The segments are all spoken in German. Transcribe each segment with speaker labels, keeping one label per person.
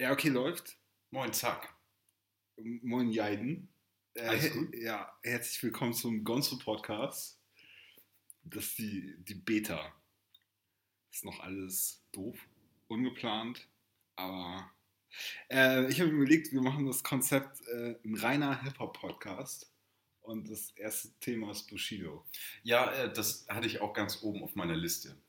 Speaker 1: Ja, okay, läuft.
Speaker 2: Moin, zack.
Speaker 1: Moin, Jaiden. Äh,
Speaker 2: Alles gut?
Speaker 1: Ja, herzlich willkommen zum Gonzo Podcast. Das ist die, die Beta. Ist noch alles doof, ungeplant, aber äh, ich habe mir überlegt, wir machen das Konzept äh, ein reiner Hip-Hop-Podcast. Und das erste Thema ist Bushido.
Speaker 2: Ja, äh, das hatte ich auch ganz oben auf meiner Liste.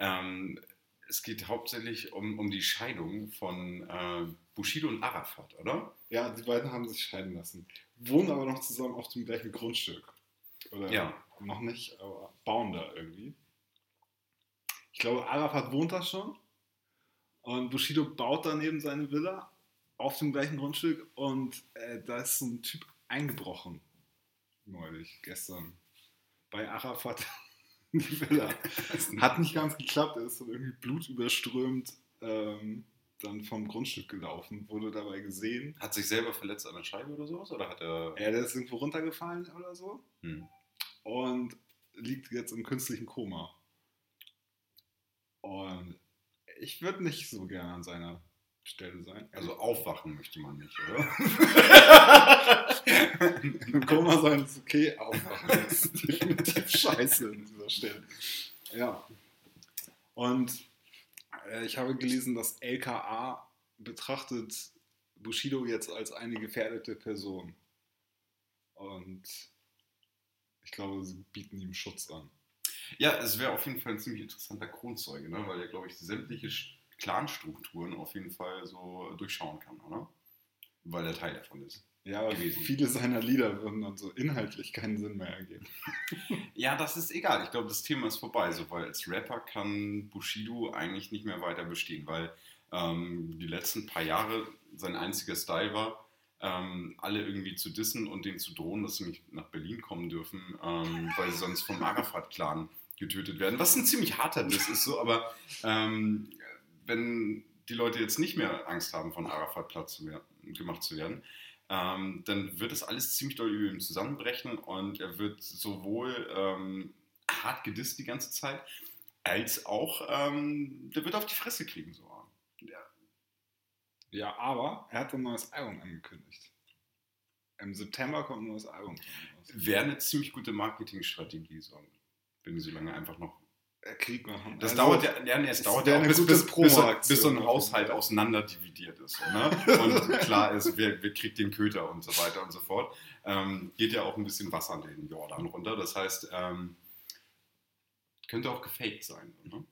Speaker 2: Ähm, es geht hauptsächlich um, um die Scheidung von äh, Bushido und Arafat, oder?
Speaker 1: Ja, die beiden haben sich scheiden lassen. Wohnen aber noch zusammen auf dem gleichen Grundstück. Oder
Speaker 2: Ja.
Speaker 1: noch nicht, aber bauen da irgendwie. Ich glaube, Arafat wohnt da schon. Und Bushido baut daneben seine Villa auf dem gleichen Grundstück. Und äh, da ist so ein Typ eingebrochen. Neulich, gestern. Bei Arafat die Villa. Hat nicht ganz geklappt, er ist dann irgendwie blutüberströmt ähm, dann vom Grundstück gelaufen, wurde dabei gesehen.
Speaker 2: Hat sich selber verletzt an der Scheibe oder sowas? Oder hat er.
Speaker 1: Ja, der ist irgendwo runtergefallen oder so
Speaker 2: Hm.
Speaker 1: und liegt jetzt im künstlichen Koma. Und ich würde nicht so gerne an seiner Stelle sein.
Speaker 2: Also aufwachen möchte man nicht, oder?
Speaker 1: Im Koma sein ist okay, aufwachen ist definitiv scheiße an dieser Stelle. Ja. Und äh, ich habe gelesen, dass LKA betrachtet Bushido jetzt als eine gefährdete Person. Und ich glaube, sie bieten ihm Schutz an.
Speaker 2: Ja, es wäre auf jeden Fall ein ziemlich interessanter Kronzeuge, ne? weil er, glaube ich, sämtliche Clanstrukturen auf jeden Fall so durchschauen kann, oder? Weil er Teil davon ist.
Speaker 1: Ja,
Speaker 2: gewesen.
Speaker 1: viele seiner Lieder würden dann so inhaltlich keinen Sinn mehr ergeben.
Speaker 2: Ja, das ist egal. Ich glaube, das Thema ist vorbei. So, weil als Rapper kann Bushido eigentlich nicht mehr weiter bestehen, weil ähm, die letzten paar Jahre sein einziger Style war, ähm, alle irgendwie zu dissen und denen zu drohen, dass sie nicht nach Berlin kommen dürfen, ähm, weil sie sonst vom Arafat-Clan getötet werden. Was ein ziemlich harter Diss ist, so, aber ähm, wenn die Leute jetzt nicht mehr Angst haben, von Arafat Platz zu werden, gemacht zu werden, ähm, dann wird das alles ziemlich doll über ihn zusammenbrechen und er wird sowohl ähm, hart gedisst die ganze Zeit, als auch, ähm, der wird auf die Fresse kriegen. So. Ja.
Speaker 1: Ja, aber er hat ein neues Album angekündigt. Im September kommt ein neues Album. ihm.
Speaker 2: Wäre eine ziemlich gute Marketingstrategie, so, wenn so lange einfach noch.
Speaker 1: Krieg machen.
Speaker 2: Das
Speaker 1: Also,
Speaker 2: dauert ja, ja nee, es dauert ja auch bis, bis, bis, so- bis so ein Haushalt auseinander dividiert ist. Ne? Und klar ist, wer, wer kriegt den Köter und so weiter und so fort. Ähm, geht ja auch ein bisschen Wasser den Jordan runter. Das heißt, ähm, könnte auch gefaked sein. Ne?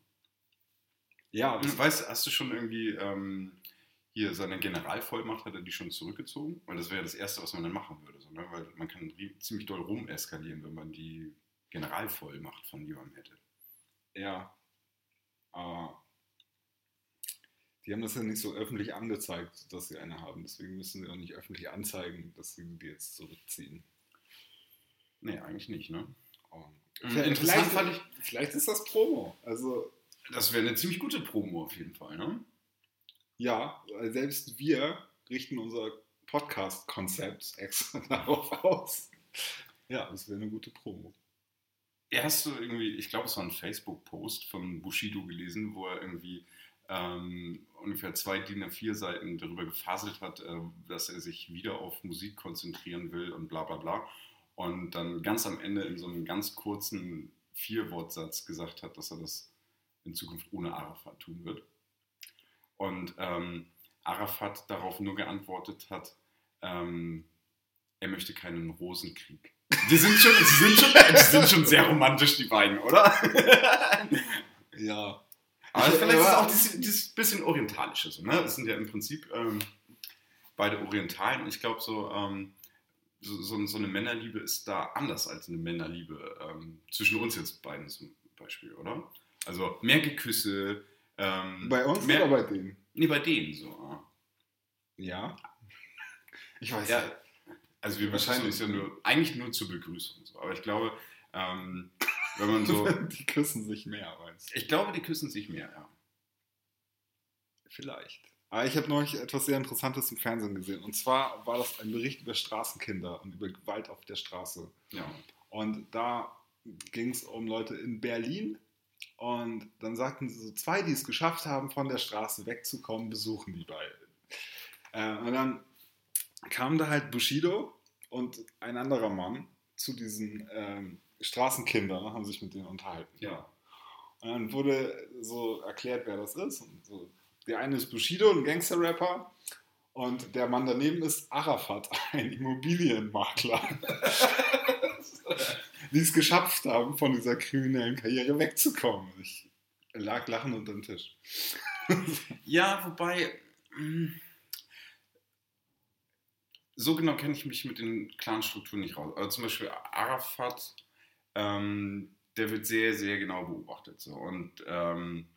Speaker 1: Ja,
Speaker 2: Weißt du, hast du schon irgendwie ähm, hier seine Generalvollmacht, hat er die schon zurückgezogen? Weil das wäre das Erste, was man dann machen würde. So, ne? Weil man kann ziemlich doll rumeskalieren, wenn man die Generalvollmacht von jemandem hätte.
Speaker 1: Ja. Aber die haben das ja nicht so öffentlich angezeigt, dass sie eine haben. Deswegen müssen sie auch nicht öffentlich anzeigen, dass sie die jetzt zurückziehen.
Speaker 2: Nee, eigentlich nicht, ne? Mhm,
Speaker 1: vielleicht,
Speaker 2: interessant fand ich-
Speaker 1: vielleicht ist das Promo. Also
Speaker 2: Das wäre eine ziemlich gute Promo auf jeden Fall, ne?
Speaker 1: Ja, selbst wir richten unser Podcast-Konzept extra darauf aus. Ja, das wäre eine gute Promo.
Speaker 2: Hast du irgendwie, ich glaube, es war ein Facebook-Post von Bushido gelesen, wo er irgendwie ähm, ungefähr zwei DIN A4-Seiten darüber gefaselt hat, äh, dass er sich wieder auf Musik konzentrieren will und bla bla bla. Und dann ganz am Ende in so einem ganz kurzen Vier-Wort-Satz gesagt hat, dass er das in Zukunft ohne Arafat tun wird. Und ähm, Arafat darauf nur geantwortet hat, ähm, er möchte keinen Rosenkrieg. Die sind schon, die sind schon, die sind schon sehr romantisch, die beiden, oder?
Speaker 1: Ja.
Speaker 2: Aber
Speaker 1: Ich-
Speaker 2: vielleicht ist es
Speaker 1: aber-
Speaker 2: auch dieses, dieses bisschen Orientalische. So, ne? Das sind ja im Prinzip ähm, beide Orientalen. Und ich glaube, so, ähm, so, so, so eine Männerliebe ist da anders als eine Männerliebe ähm, zwischen uns jetzt beiden zum Beispiel, oder? Also mehr Geküsse. Ähm,
Speaker 1: Bei uns
Speaker 2: mehr,
Speaker 1: oder bei denen?
Speaker 2: Nee, bei denen so. ah.
Speaker 1: Ja. Ich weiß
Speaker 2: Ja, also wir
Speaker 1: Wahrscheinlich.
Speaker 2: wahrscheinlich ist ja nur, eigentlich nur zur Begrüßung. So. Aber ich glaube, ähm, wenn man so.
Speaker 1: Die küssen sich mehr, meinst du?
Speaker 2: Ich glaube, die küssen sich mehr, ja.
Speaker 1: Vielleicht. Aber ich habe neulich etwas sehr Interessantes im Fernsehen gesehen. Und zwar war das ein Bericht über Straßenkinder und über Gewalt auf der Straße.
Speaker 2: ja.
Speaker 1: Und da ging es um Leute in Berlin. Und dann sagten sie so, zwei, die es geschafft haben, von der Straße wegzukommen, besuchen die beiden. Äh, und dann kam da halt Bushido und ein anderer Mann zu diesen ähm, Straßenkindern, haben sich mit denen unterhalten.
Speaker 2: Ja.
Speaker 1: Und dann wurde so erklärt, wer das ist. So, der eine ist Bushido, ein Gangster-Rapper. Und der Mann daneben ist Arafat, ein Immobilienmakler. die es geschafft haben, von dieser kriminellen Karriere wegzukommen. Ich lag lachend unter dem Tisch.
Speaker 2: Ja, wobei. So genau kenne ich mich mit den Clan-Strukturen nicht raus. Also zum Beispiel Arafat, ähm, der wird sehr, sehr genau beobachtet. So. Und ähm,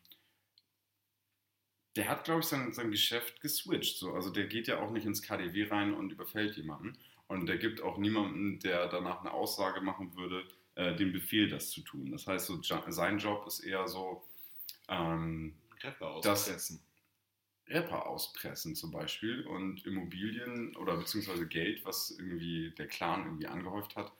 Speaker 2: der hat, glaube ich, sein, sein Geschäft geswitcht. So. Also der geht ja auch nicht ins KDW rein und überfällt jemanden. Und der gibt auch niemanden, der danach eine Aussage machen würde, äh, den Befehl, das zu tun. Das heißt, so, sein Job ist eher so, ähm, Das-
Speaker 1: auspressen.
Speaker 2: Rapper auspressen zum Beispiel und Immobilien oder beziehungsweise Geld, was irgendwie der Clan irgendwie angehäuft hat,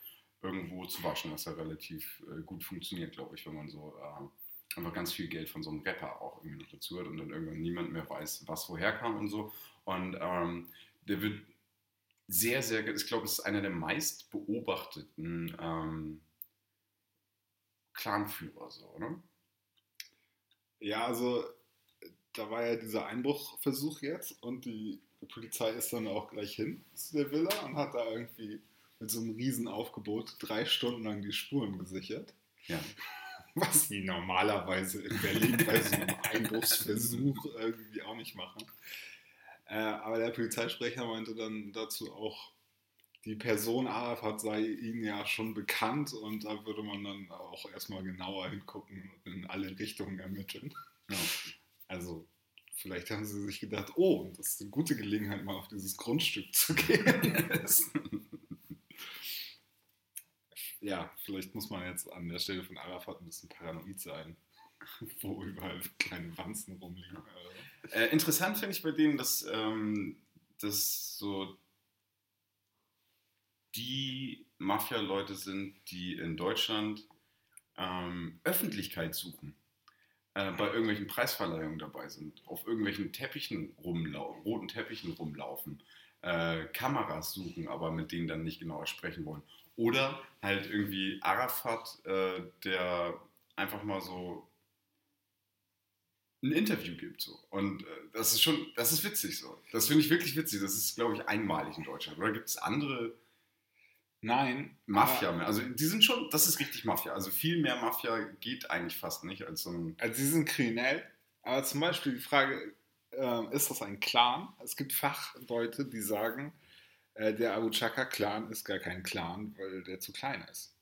Speaker 2: irgendwo zu waschen, was ja relativ äh, gut funktioniert, glaube ich, wenn man so äh, einfach ganz viel Geld von so einem Rapper auch irgendwie noch dazu hat und dann irgendwann niemand mehr weiß, was woher kam und so. Und ähm, der wird sehr, sehr, ich glaube, es ist einer der meist beobachteten ähm, Clanführer, so, oder?
Speaker 1: Ja, also da war ja dieser Einbruchversuch jetzt und die Polizei ist dann auch gleich hin zu der Villa und hat da irgendwie mit so einem Riesenaufgebot drei Stunden lang die Spuren gesichert.
Speaker 2: Ja.
Speaker 1: Was die normalerweise in Berlin bei so einem Einbruchsversuch irgendwie auch nicht machen. Äh, aber der Polizeisprecher meinte dann dazu auch, die Person Arafat sei ihnen ja schon bekannt und da würde man dann auch erstmal genauer hingucken und in alle Richtungen ermitteln.
Speaker 2: Ja.
Speaker 1: Also, vielleicht haben sie sich gedacht, oh, das ist eine gute Gelegenheit, mal auf dieses Grundstück zu gehen. ja, vielleicht muss man jetzt an der Stelle von Arafat ein bisschen paranoid sein, wo überall kleine Wanzen rumliegen.
Speaker 2: Äh, interessant finde ich bei denen, dass, ähm, dass so die Mafia-Leute sind, die in Deutschland ähm, Öffentlichkeit suchen, äh, bei irgendwelchen Preisverleihungen dabei sind, auf irgendwelchen Teppichen rumlaufen, roten Teppichen rumlaufen, äh, Kameras suchen, aber mit denen dann nicht genauer sprechen wollen. Oder halt irgendwie Arafat, äh, der einfach mal so ein Interview gibt. So. Und äh, das ist schon, das ist witzig so. Das finde ich wirklich witzig. Das ist, glaube ich, einmalig in Deutschland. Oder gibt es andere
Speaker 1: Nein,
Speaker 2: Mafia mehr? Also die sind schon, das ist richtig Mafia. Also viel mehr Mafia geht eigentlich fast nicht als so ein.
Speaker 1: Also sie sind kriminell, aber zum Beispiel die Frage, ähm, ist das ein Clan? Es gibt Fachleute, die sagen, äh, der Abu Chaka-Clan ist gar kein Clan, weil der zu klein ist.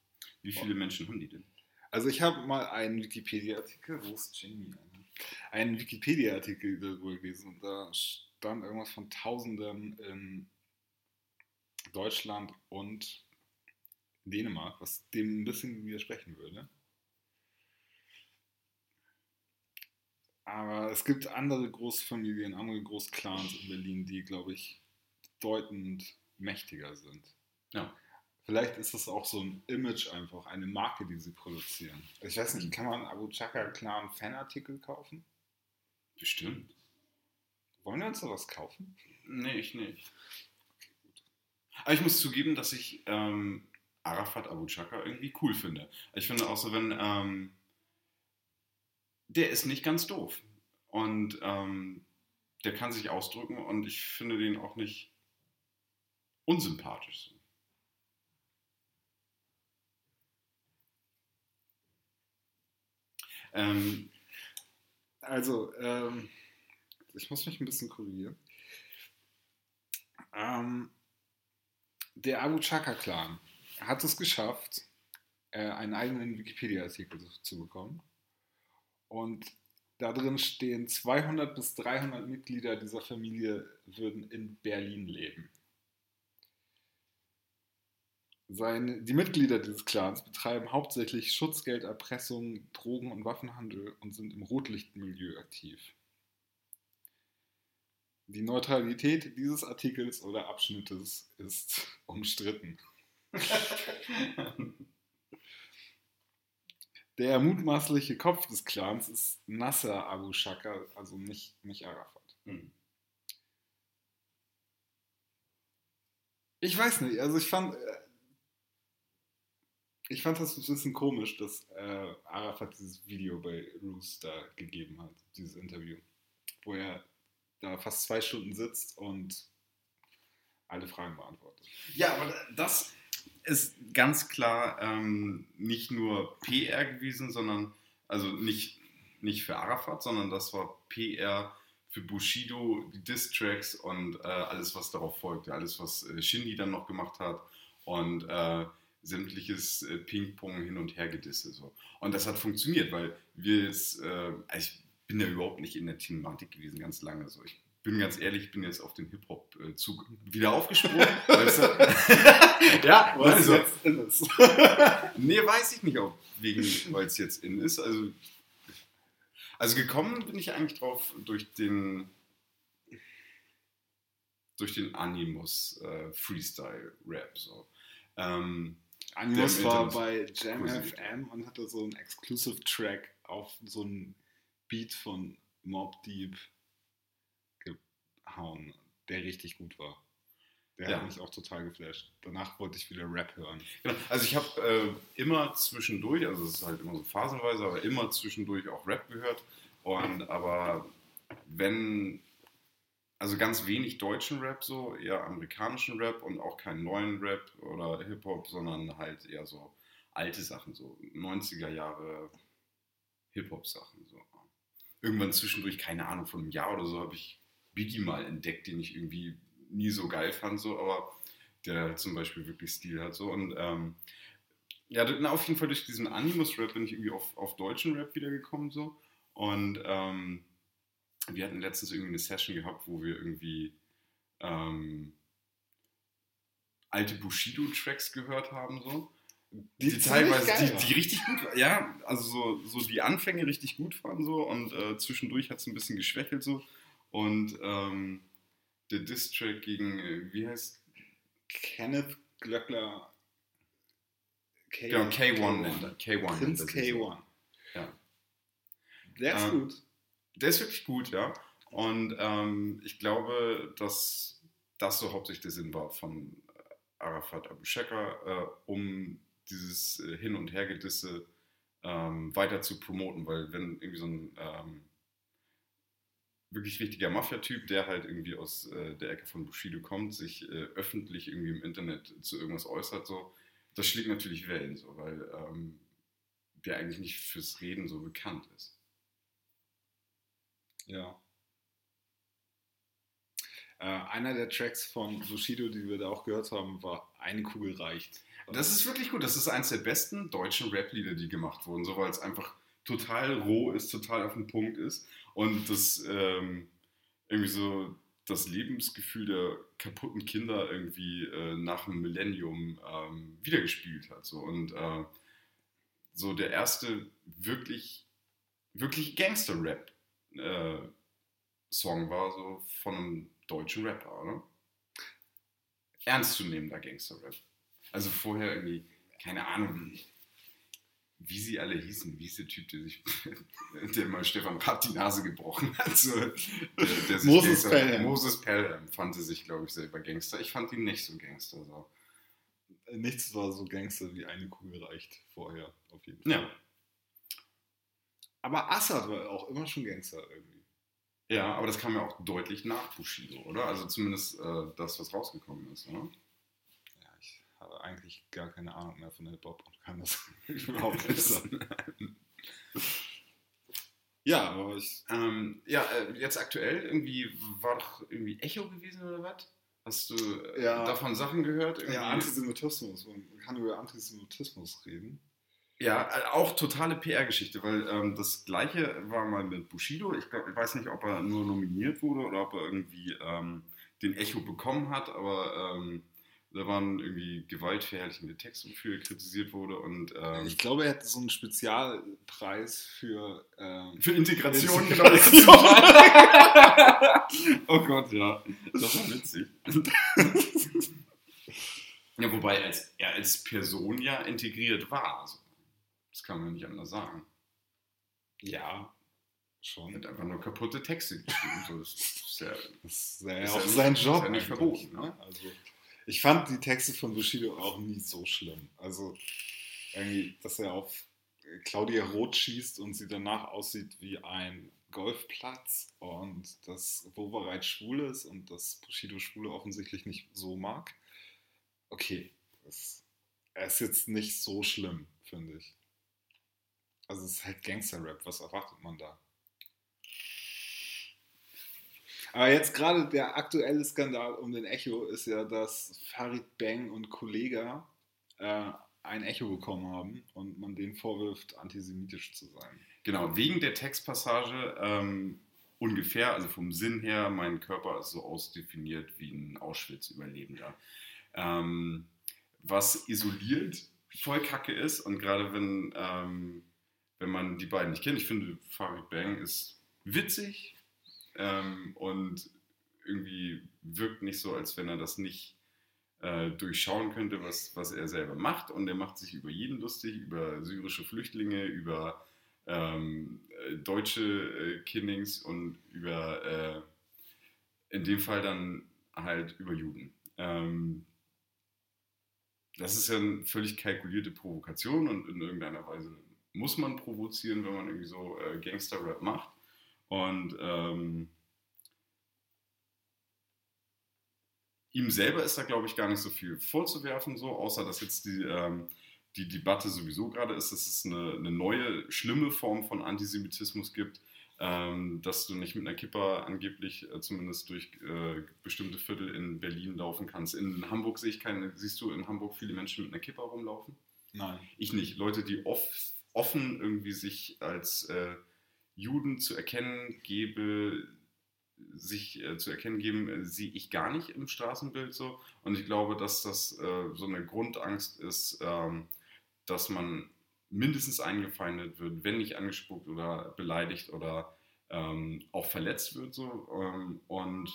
Speaker 2: Wie viele Menschen haben die denn?
Speaker 1: Also ich habe mal einen Wikipedia-Artikel, wo ist Jamie? Einen Wikipedia-Artikel darüber gelesen und da stand irgendwas von Tausenden in Deutschland und Dänemark, was dem ein bisschen widersprechen würde. Aber es gibt andere Großfamilien, andere Großclans in Berlin, die, glaube ich, bedeutend mächtiger sind.
Speaker 2: Ja.
Speaker 1: Vielleicht ist das auch so ein Image einfach, eine Marke, die sie produzieren. Ich weiß nicht, kann man Abu Chaka Clan Fanartikel kaufen?
Speaker 2: Bestimmt.
Speaker 1: Wollen wir uns sowas kaufen?
Speaker 2: Nee, ich nicht. Aber ich muss zugeben, dass ich ähm, Arafat Abu Chaka irgendwie cool finde. Ich finde auch so, wenn ähm, der ist nicht ganz doof und ähm, der kann sich ausdrücken und ich finde den auch nicht unsympathisch. Ähm,
Speaker 1: Also, ähm, ich muss mich ein bisschen korrigieren. Ähm, der Abu Chaka Clan hat es geschafft, äh, einen eigenen Wikipedia-Artikel zu, bekommen. Und da drin stehen 200 bis 300 Mitglieder dieser Familie würden in Berlin leben. Seine, die Mitglieder dieses Clans betreiben hauptsächlich Schutzgelderpressung, Drogen- und Waffenhandel und sind im Rotlichtmilieu aktiv. Die Neutralität dieses Artikels oder Abschnittes ist umstritten. Der mutmaßliche Kopf des Clans ist Nasser Abu Shaka, also nicht, nicht Arafat.
Speaker 2: hm.
Speaker 1: Ich weiß nicht, also ich fand, äh, ich fand das ein bisschen komisch, dass äh, Arafat dieses Video bei Roos da gegeben hat, dieses Interview, wo er da fast zwei Stunden sitzt und alle Fragen beantwortet.
Speaker 2: Ja, aber das ist ganz klar ähm, nicht nur PR gewesen, sondern also nicht, nicht für Arafat, sondern das war PR für Bushido, die Diss-Tracks und äh, alles, was darauf folgte, alles, was äh, Shindy dann noch gemacht hat und äh, sämtliches äh, Ping-Pong hin und her gedisse. So. Und das hat funktioniert, weil wir jetzt, äh, ich bin ja überhaupt nicht in der Thematik gewesen, ganz lange. So. Ich bin ganz ehrlich, ich bin jetzt auf den Hip-Hop-Zug wieder aufgesprungen. weißt du? ja, weil es jetzt in ist. nee, weiß ich nicht, ob wegen, weil es jetzt in ist. Also, also gekommen bin ich eigentlich drauf durch den durch den Animus äh, Freestyle Rap. So. Ähm,
Speaker 1: Animus war bei Jam FM und hatte so einen Exclusive Track auf so einen Beat von Mob Deep gehauen, der richtig gut war. Der ja. hat mich auch total geflasht. Danach wollte ich wieder Rap hören.
Speaker 2: Genau. Also ich habe äh, immer zwischendurch, also es ist halt immer so phasenweise, aber immer zwischendurch auch Rap gehört. Und aber wenn, also ganz wenig deutschen Rap so, eher amerikanischen Rap und auch keinen neuen Rap oder Hip-Hop, sondern halt eher so alte Sachen, so 90er Jahre Hip-Hop-Sachen. So. Irgendwann zwischendurch, keine Ahnung, von einem Jahr oder so, habe ich Biggie mal entdeckt, den ich irgendwie nie so geil fand, so, aber der zum Beispiel wirklich Stil hat. So. Und ähm, ja, auf jeden Fall durch diesen Animus-Rap bin ich irgendwie auf, auf deutschen Rap wiedergekommen. So. Und ähm, wir hatten letztens irgendwie eine Session gehabt, wo wir irgendwie ähm, alte Bushido-Tracks gehört haben. So. Die, die teilweise, die, die, richtig gut waren. Ja, also so, so die Anfänge richtig gut waren so und äh, zwischendurch hat es ein bisschen geschwächelt so. Und ähm, der Distrack gegen, äh, wie heißt
Speaker 1: Kenneth Glöckler.
Speaker 2: K genau, K1 nennt er. K1.
Speaker 1: Prinz K1.
Speaker 2: Ja.
Speaker 1: Der ist ähm, gut.
Speaker 2: Der ist wirklich gut, ja. Und ähm, ich glaube, dass das so hauptsächlich der Sinn war von Arafat Abu Shekar, äh, um dieses äh, Hin- und Hergedisse ähm, weiter zu promoten, weil wenn irgendwie so ein ähm, wirklich richtiger Mafia-Typ, der halt irgendwie aus äh, der Ecke von Bushido kommt, sich äh, öffentlich irgendwie im Internet zu irgendwas äußert, so, das schlägt natürlich Wellen, so, weil ähm, der eigentlich nicht fürs Reden so bekannt ist.
Speaker 1: Ja. Äh, einer der Tracks von Bushido, die wir da auch gehört haben, war Eine Kugel reicht.
Speaker 2: Das ist wirklich gut. Das ist eines der besten deutschen Rap-Lieder, die gemacht wurden, so weil es einfach total roh ist, total auf den Punkt ist und das ähm, irgendwie so das Lebensgefühl der kaputten Kinder irgendwie äh, nach dem Millennium ähm, wiedergespielt hat. So. Und äh, so der erste wirklich, wirklich Gangster-Rap-Song äh, war so von einem deutschen Rapper, oder? Ernstzunehmender Gangster-Rap. Also vorher irgendwie, keine Ahnung, wie sie alle hießen, wie hieß der Typ, der sich, der mal Stefan Rapp die Nase gebrochen hat. So, der, der
Speaker 1: Moses Pelham.
Speaker 2: Moses Pelham fand sich, glaube ich, selber Gangster. Ich fand ihn nicht so Gangster. So.
Speaker 1: Nichts war so Gangster wie eine Kugel reicht vorher, auf jeden Fall.
Speaker 2: Ja.
Speaker 1: Aber Assad war auch immer schon Gangster irgendwie.
Speaker 2: Ja, aber das kam ja auch deutlich nach Bushido, oder? Also zumindest äh, das, was rausgekommen ist, oder?
Speaker 1: Eigentlich gar keine Ahnung mehr von Hip-Hop und kann das überhaupt nicht sagen.
Speaker 2: ja, aber ich. Ähm, ja, äh, jetzt aktuell irgendwie war doch irgendwie Echo gewesen oder was? Hast du äh, ja, davon Sachen gehört?
Speaker 1: Irgendwie? Ja, Antisemitismus. Man kann über Antisemitismus reden.
Speaker 2: Ja, äh, auch totale PR-Geschichte, weil ähm, das gleiche war mal mit Bushido. Ich, glaub, ich weiß nicht, ob er nur nominiert wurde oder ob er irgendwie ähm, den Echo bekommen hat, aber ähm, da waren irgendwie gewaltverherrlichende Texte, wofür er kritisiert wurde. Und, ähm,
Speaker 1: ich glaube, er hätte so einen Spezialpreis für, ähm,
Speaker 2: für Integration. Genau. oh Gott, ja. Das war witzig. ja, wobei als, er als Person ja integriert war. Also, das kann man nicht anders sagen.
Speaker 1: Ja, schon.
Speaker 2: Er hat einfach nur kaputte Texte geschrieben. So, das
Speaker 1: ist ja, das ist ja, ist auch sein Job. Ist ja
Speaker 2: nicht verboten. Ne? Also,
Speaker 1: Ich fand die Texte von Bushido auch nie so schlimm. Also, dass er auf Claudia Roth schießt und sie danach aussieht wie ein Golfplatz und dass Wovereit schwul ist und dass Bushido Schwule offensichtlich nicht so mag. Okay, das, er ist jetzt nicht so schlimm, finde ich. Also es ist halt Gangster-Rap, was erwartet man da? Aber jetzt gerade der aktuelle Skandal um den Echo ist ja, dass Farid Bang und Kollega äh, ein Echo bekommen haben und man denen vorwirft, antisemitisch zu sein.
Speaker 2: Genau, wegen der Textpassage ähm, ungefähr, also vom Sinn her, mein Körper ist so ausdefiniert wie ein Auschwitz-Überlebender. Ähm, was isoliert voll kacke ist und gerade wenn, ähm, wenn man die beiden nicht kennt, ich finde Farid Bang ist witzig ähm, und irgendwie wirkt nicht so, als wenn er das nicht äh, durchschauen könnte, was, was er selber macht. Und er macht sich über jeden lustig, über syrische Flüchtlinge, über ähm, äh, deutsche äh, Kidnings und über, äh, in dem Fall dann halt über Juden. Ähm, das ist ja eine völlig kalkulierte Provokation und in irgendeiner Weise muss man provozieren, wenn man irgendwie so äh, Gangster-Rap macht. Und ähm, ihm selber ist da, glaube ich, gar nicht so viel vorzuwerfen, so, außer dass jetzt die, ähm, die Debatte sowieso gerade ist, dass es eine, eine neue, schlimme Form von Antisemitismus gibt, ähm, dass du nicht mit einer Kippa angeblich äh, zumindest durch äh, bestimmte Viertel in Berlin laufen kannst. In Hamburg sehe ich keine, siehst du in Hamburg viele Menschen mit einer Kippa rumlaufen?
Speaker 1: Nein.
Speaker 2: Ich nicht. Leute, die off, offen irgendwie sich als äh, Juden zu erkennen gebe, sich äh, zu erkennen geben, äh, sehe ich gar nicht im Straßenbild so. Und ich glaube, dass das äh, so eine Grundangst ist, ähm, dass man mindestens eingefeindet wird, wenn nicht angespuckt oder beleidigt oder ähm, auch verletzt wird. So. Ähm, und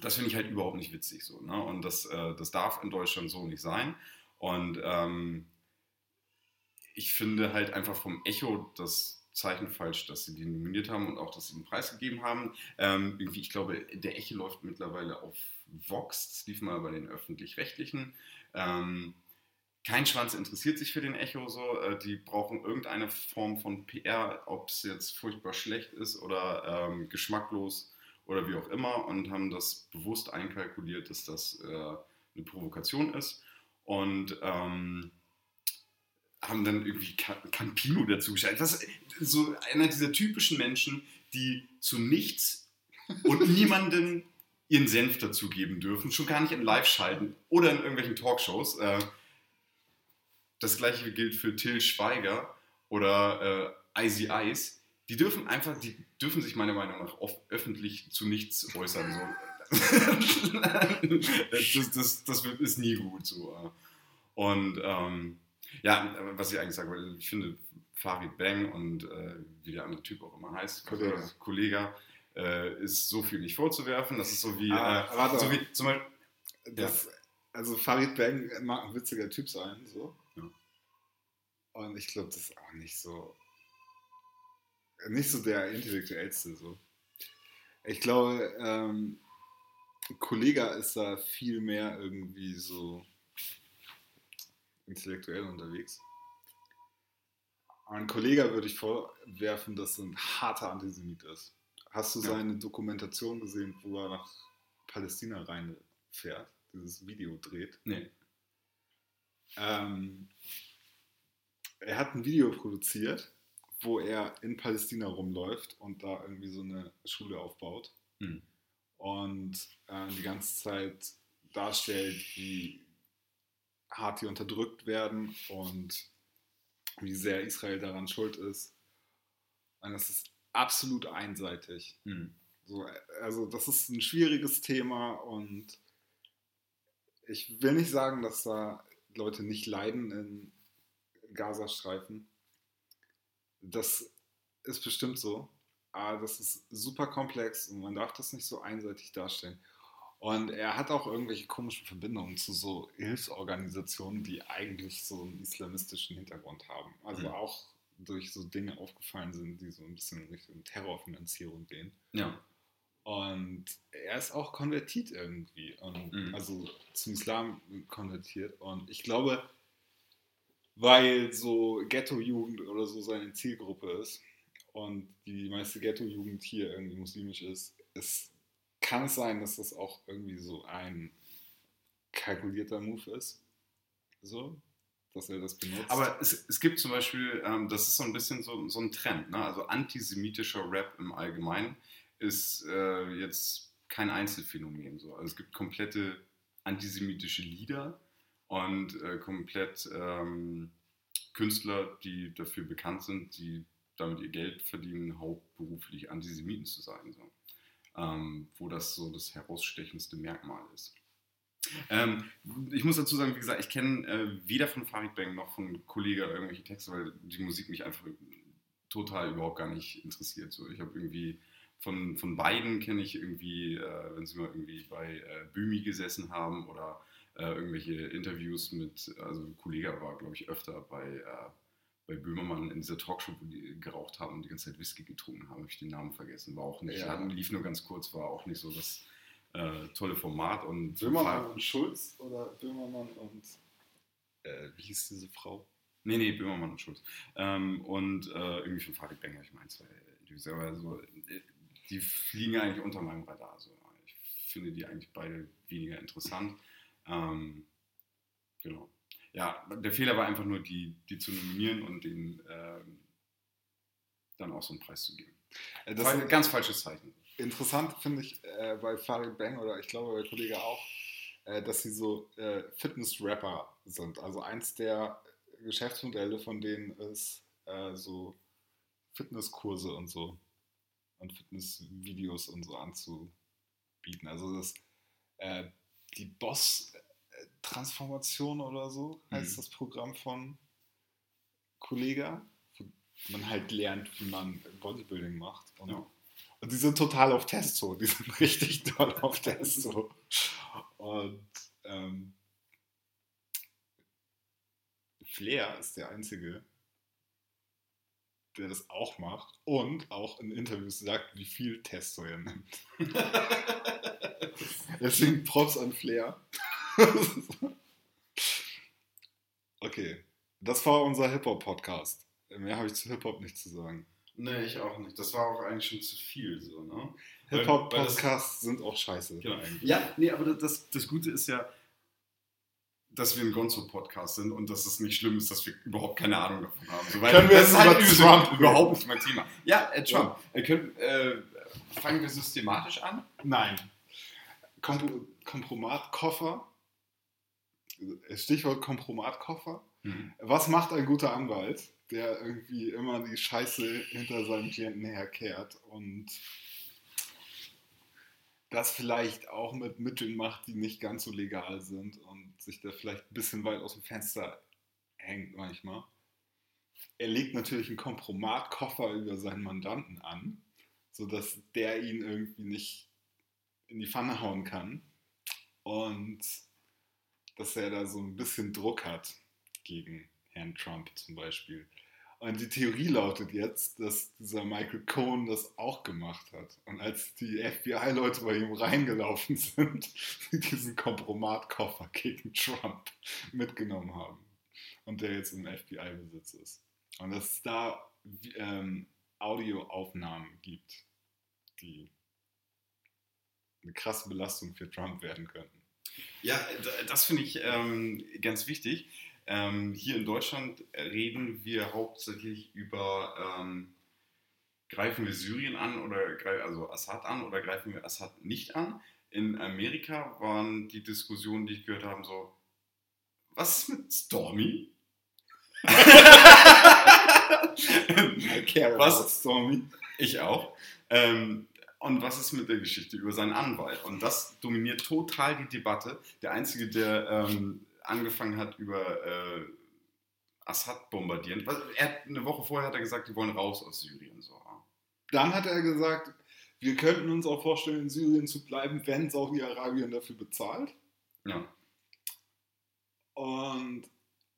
Speaker 2: das finde ich halt überhaupt nicht witzig so. Ne? Und das, äh, das darf in Deutschland so nicht sein. Und ähm, ich finde halt einfach vom Echo das Zeichen falsch, dass sie die nominiert haben und auch, dass sie den Preis gegeben haben. Ähm, irgendwie, ich glaube, der Echo läuft mittlerweile auf Vox, das lief mal bei den Öffentlich-Rechtlichen. Ähm, kein Schwanz interessiert sich für den Echo so. Äh, die brauchen irgendeine Form von PR, ob es jetzt furchtbar schlecht ist oder ähm, geschmacklos oder wie auch immer und haben das bewusst einkalkuliert, dass das äh, eine Provokation ist. Und ähm, haben dann irgendwie Campino dazu geschaltet. Das ist so einer dieser typischen Menschen, die zu nichts und niemanden ihren Senf dazugeben dürfen, schon gar nicht in Live schalten oder in irgendwelchen Talkshows. Äh, das gleiche gilt für Till Schweiger oder äh, Icy Ice. Die dürfen einfach, die dürfen sich meiner Meinung nach oft öffentlich zu nichts äußern. So. das, das, das ist nie gut so. Und ähm, ja, was ich eigentlich sagen wollte, ich finde Farid Bang und äh, wie der andere Typ auch immer heißt, Kollege, also, Kollege äh, ist so viel nicht vorzuwerfen. Das ist so wie, ah, äh, so wie zum Beispiel.
Speaker 1: Das, ja. Also Farid Bang mag ein witziger Typ sein, so. Ja. Und ich glaube, das ist auch nicht so. Nicht so der intellektuellste, so. Ich glaube, ähm, Kollega ist da viel mehr irgendwie so intellektuell unterwegs. Ein Kollege würde ich vorwerfen, dass er ein harter Antisemit ist. Hast du ja. seine Dokumentation gesehen, wo er nach Palästina reinfährt, dieses Video dreht?
Speaker 2: Nee.
Speaker 1: Ähm, er hat ein Video produziert, wo er in Palästina rumläuft und da irgendwie so eine Schule aufbaut. Mhm. Und äh, die ganze Zeit darstellt, wie hart die unterdrückt werden und wie sehr Israel daran schuld ist. Und das ist absolut einseitig. Mhm. So, also das ist ein schwieriges Thema und ich will nicht sagen, dass da Leute nicht leiden in Gazastreifen. Das ist bestimmt so. Aber das ist super komplex und man darf das nicht so einseitig darstellen. Und er hat auch irgendwelche komischen Verbindungen zu so Hilfsorganisationen, die eigentlich so einen islamistischen Hintergrund haben. Also mhm. auch durch so Dinge aufgefallen sind, die so ein bisschen in Richtung Terrorfinanzierung gehen.
Speaker 2: Ja.
Speaker 1: Und er ist auch konvertiert irgendwie. Und,
Speaker 2: Mhm.
Speaker 1: Also zum Islam konvertiert. Und ich glaube, weil so Ghetto-Jugend oder so seine Zielgruppe ist und die meiste Ghetto-Jugend hier irgendwie muslimisch ist, es kann es sein, dass das auch irgendwie so ein kalkulierter Move ist. So, dass er das benutzt.
Speaker 2: Aber es, es gibt zum Beispiel, ähm, das ist so ein bisschen so, so ein Trend, ne? also antisemitischer Rap im Allgemeinen ist äh, jetzt kein Einzelfenomen. So. Also es gibt komplette antisemitische Lieder und äh, komplett ähm, Künstler, die dafür bekannt sind, die damit ihr Geld verdienen, hauptberuflich Antisemiten zu sein. So. Ähm, wo das so das herausstechendste Merkmal ist. Ähm, ich muss dazu sagen, wie gesagt, ich kenne äh, weder von Farid Bang noch von Kollega irgendwelche Texte, weil die Musik mich einfach total überhaupt gar nicht interessiert. So, ich habe irgendwie von, von beiden kenne ich irgendwie, äh, wenn sie mal irgendwie bei äh, Bümi gesessen haben oder äh, irgendwelche Interviews mit, also Kollega war, glaube ich, öfter bei, äh, bei Böhmermann in dieser Talkshow, wo die geraucht haben und die ganze Zeit Whisky getrunken haben, habe ich den Namen vergessen. War auch nicht,
Speaker 1: Ja.
Speaker 2: hat, lief nur ganz kurz, war auch nicht so das äh, tolle Format und
Speaker 1: Böhmermann und Schulz oder Böhmermann und äh, wie hieß diese Frau?
Speaker 2: Nee, nee, Böhmermann und Schulz. Ähm, und äh, irgendwie von Farid Benger, ich meine, zwei Interviews, aber so, äh, die fliegen eigentlich unter meinem Radar. So. Ich finde die eigentlich beide weniger interessant. Ähm, genau. Ja, der Fehler war einfach nur, die, die zu nominieren und denen ähm, dann auch so einen Preis zu geben.
Speaker 1: Äh,
Speaker 2: Das war ein ganz falsches Zeichen.
Speaker 1: interessant finde ich äh, bei Farid Bang oder ich glaube bei Kollege auch, äh, dass sie so äh, Fitness-Rapper sind. Also eins der Geschäftsmodelle von denen ist äh, so Fitnesskurse und so und Fitnessvideos und so anzubieten. Also das äh, die Boss-Transformation oder so heißt
Speaker 2: Mhm.
Speaker 1: das Programm von Kollega, wo man halt lernt, wie man Bodybuilding macht. Und
Speaker 2: Ja.
Speaker 1: und die sind total auf Testo. Die sind richtig doll auf Testo. Und ähm, Flair ist der Einzige, der das auch macht und auch in Interviews sagt, wie viel Testo er nimmt. Deswegen Props an Flair. okay, das war unser Hip-Hop-Podcast. Mehr habe ich zu Hip-Hop nicht zu sagen.
Speaker 2: Nee, ich auch nicht. Das war auch eigentlich schon zu viel. So, ne?
Speaker 1: Hip-Hop-Podcasts sind auch scheiße.
Speaker 2: Genau.
Speaker 1: eigentlich.
Speaker 2: Ja, nee, aber das, das Gute ist ja, dass wir ein Gonzo-Podcast sind und dass es nicht schlimm ist, dass wir überhaupt keine Ahnung davon haben. So,
Speaker 1: Können wir
Speaker 2: das
Speaker 1: jetzt
Speaker 2: ist halt
Speaker 1: Trump
Speaker 2: überhaupt nicht mein Thema. Ja, äh, Trump. Äh, können, äh, fangen wir systematisch an?
Speaker 1: Nein. Kom Kompromatkoffer. Stichwort Kompromatkoffer. Was macht ein guter Anwalt, der irgendwie immer die Scheiße hinter seinem Klienten herkehrt und das vielleicht auch mit Mitteln macht, die nicht ganz so legal sind und sich da vielleicht ein bisschen weit aus dem Fenster hängt manchmal? Er legt natürlich einen Kompromatkoffer über seinen Mandanten an, sodass der ihn irgendwie nicht in die Pfanne hauen kann und dass er da so ein bisschen Druck hat gegen Herrn Trump zum Beispiel. Und die Theorie lautet jetzt, dass dieser Michael Cohen das auch gemacht hat. Und als die FBI-Leute bei ihm reingelaufen sind, sie diesen Kompromatkoffer gegen Trump mitgenommen haben. Und der jetzt im FBI-Besitz ist. Und dass es da ähm, Audioaufnahmen gibt, die eine krasse Belastung für Trump werden könnten.
Speaker 2: Ja, das finde ich ähm, ganz wichtig. Ähm, hier in Deutschland reden wir hauptsächlich über, ähm, greifen wir Syrien an oder also Assad an oder greifen wir Assad nicht an. In Amerika waren die Diskussionen, die ich gehört habe, so, was ist mit Stormy?
Speaker 1: I care
Speaker 2: Was?
Speaker 1: about Stormy.
Speaker 2: Ich auch. Ähm, und was ist mit der Geschichte über seinen Anwalt? Und das dominiert total die Debatte. Der Einzige, der ähm, angefangen hat, über äh, Assad bombardieren. Er eine Woche vorher hat er gesagt, die wollen raus aus Syrien. So.
Speaker 1: Dann hat er gesagt, wir könnten uns auch vorstellen, in Syrien zu bleiben, wenn Saudi-Arabien dafür bezahlt.
Speaker 2: Ja.
Speaker 1: Und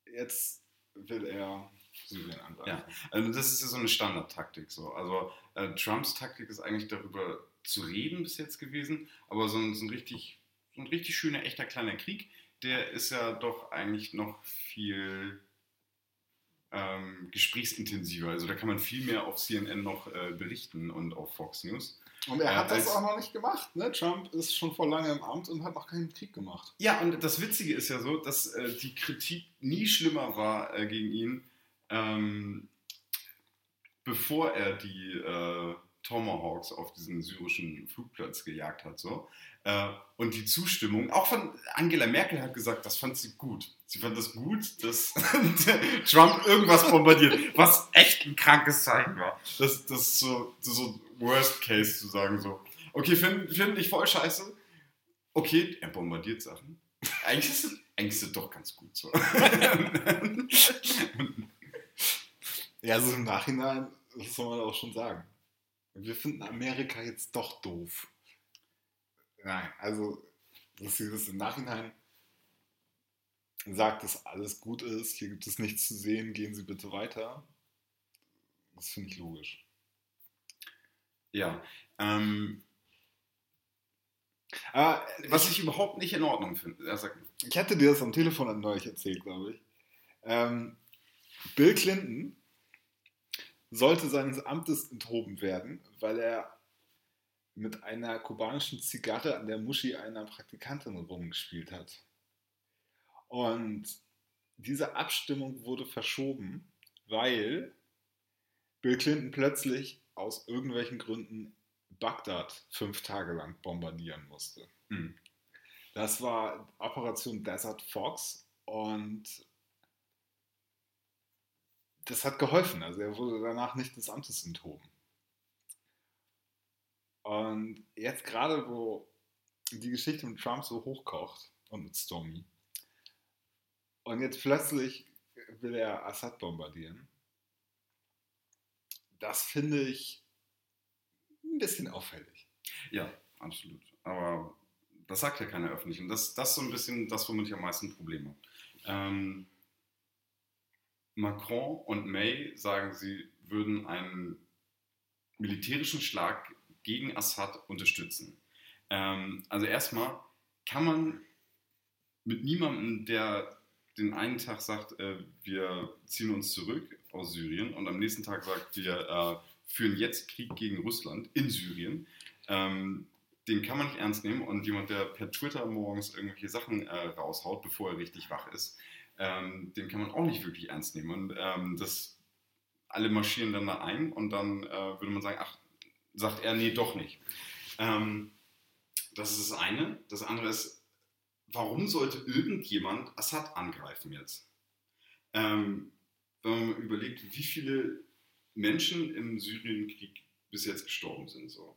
Speaker 1: jetzt will er Syrien angreifen.
Speaker 2: Also das ist ja so eine Standardtaktik. So. Also äh, Trumps Taktik ist eigentlich darüber zu reden bis jetzt gewesen, aber so ein, so ein, richtig, so ein richtig schöner, echter kleiner Krieg, der ist ja doch eigentlich noch viel ähm, gesprächsintensiver. Also da kann man viel mehr auf CNN noch äh, berichten und auf Fox News.
Speaker 1: Und er hat äh, das auch noch nicht gemacht. Ne? Trump ist schon vor lange im Amt und hat noch keinen Krieg gemacht.
Speaker 2: Ja, und das Witzige ist ja so, dass äh, die Kritik nie schlimmer war äh, gegen ihn, ähm, bevor er die äh, Tomahawks auf diesen syrischen Flugplatz gejagt hat. So. Äh, und die Zustimmung, auch von Angela Merkel hat gesagt, das fand sie gut. Sie fand das gut, dass Trump irgendwas bombardiert, was echt ein krankes Zeichen war. Das, das ist so, so Worst Case zu sagen, so, okay, finde find ich voll scheiße. Okay, er bombardiert Sachen. Eigentlich ist es eigentlich ist es doch ganz gut so.
Speaker 1: ja, so im Nachhinein, das soll man auch schon sagen. Wir finden Amerika jetzt doch doof. Nein, also, dass sie das im Nachhinein sagt, dass alles gut ist, hier gibt es nichts zu sehen, gehen Sie bitte weiter. Das finde ich logisch.
Speaker 2: Ja. Ähm, aber was ich, ich, überhaupt nicht in Ordnung finde.
Speaker 1: Ich hatte dir das am Telefon neulich erzählt, glaube ich. Ähm, Bill Clinton sollte seines Amtes enthoben werden, weil er mit einer kubanischen Zigarre an der Muschi einer Praktikantin rumgespielt hat. Und diese Abstimmung wurde verschoben, weil Bill Clinton plötzlich aus irgendwelchen Gründen Bagdad fünf Tage lang bombardieren musste. Hm. Das war Operation Desert Fox und das hat geholfen. Also er wurde danach nicht des Amtes enthoben. Und jetzt gerade, wo die Geschichte mit Trump so hochkocht und mit Stormy, und jetzt plötzlich will er Assad bombardieren, das finde ich ein bisschen auffällig.
Speaker 2: Ja, absolut. Aber das sagt ja keiner öffentlich. Und das, das ist so ein bisschen das, womit ich am meisten Probleme habe. Ähm, Macron und May sagen, sie würden einen militärischen Schlag gegen Assad unterstützen. Ähm, also erstmal kann man mit niemandem, der den einen Tag sagt, äh, wir ziehen uns zurück aus Syrien und am nächsten Tag sagt, wir äh, führen jetzt Krieg gegen Russland in Syrien, ähm, den kann man nicht ernst nehmen und jemand, der per Twitter morgens irgendwelche Sachen äh, raushaut, bevor er richtig wach ist, ähm, den kann man auch nicht wirklich ernst nehmen. Und ähm, das, alle marschieren dann da ein und dann äh, würde man sagen, ach, sagt er, nee, doch nicht. Ähm, das ist das eine. Das andere ist, warum sollte irgendjemand Assad angreifen jetzt? Ähm, wenn man überlegt, wie viele Menschen im Syrienkrieg bis jetzt gestorben sind. So.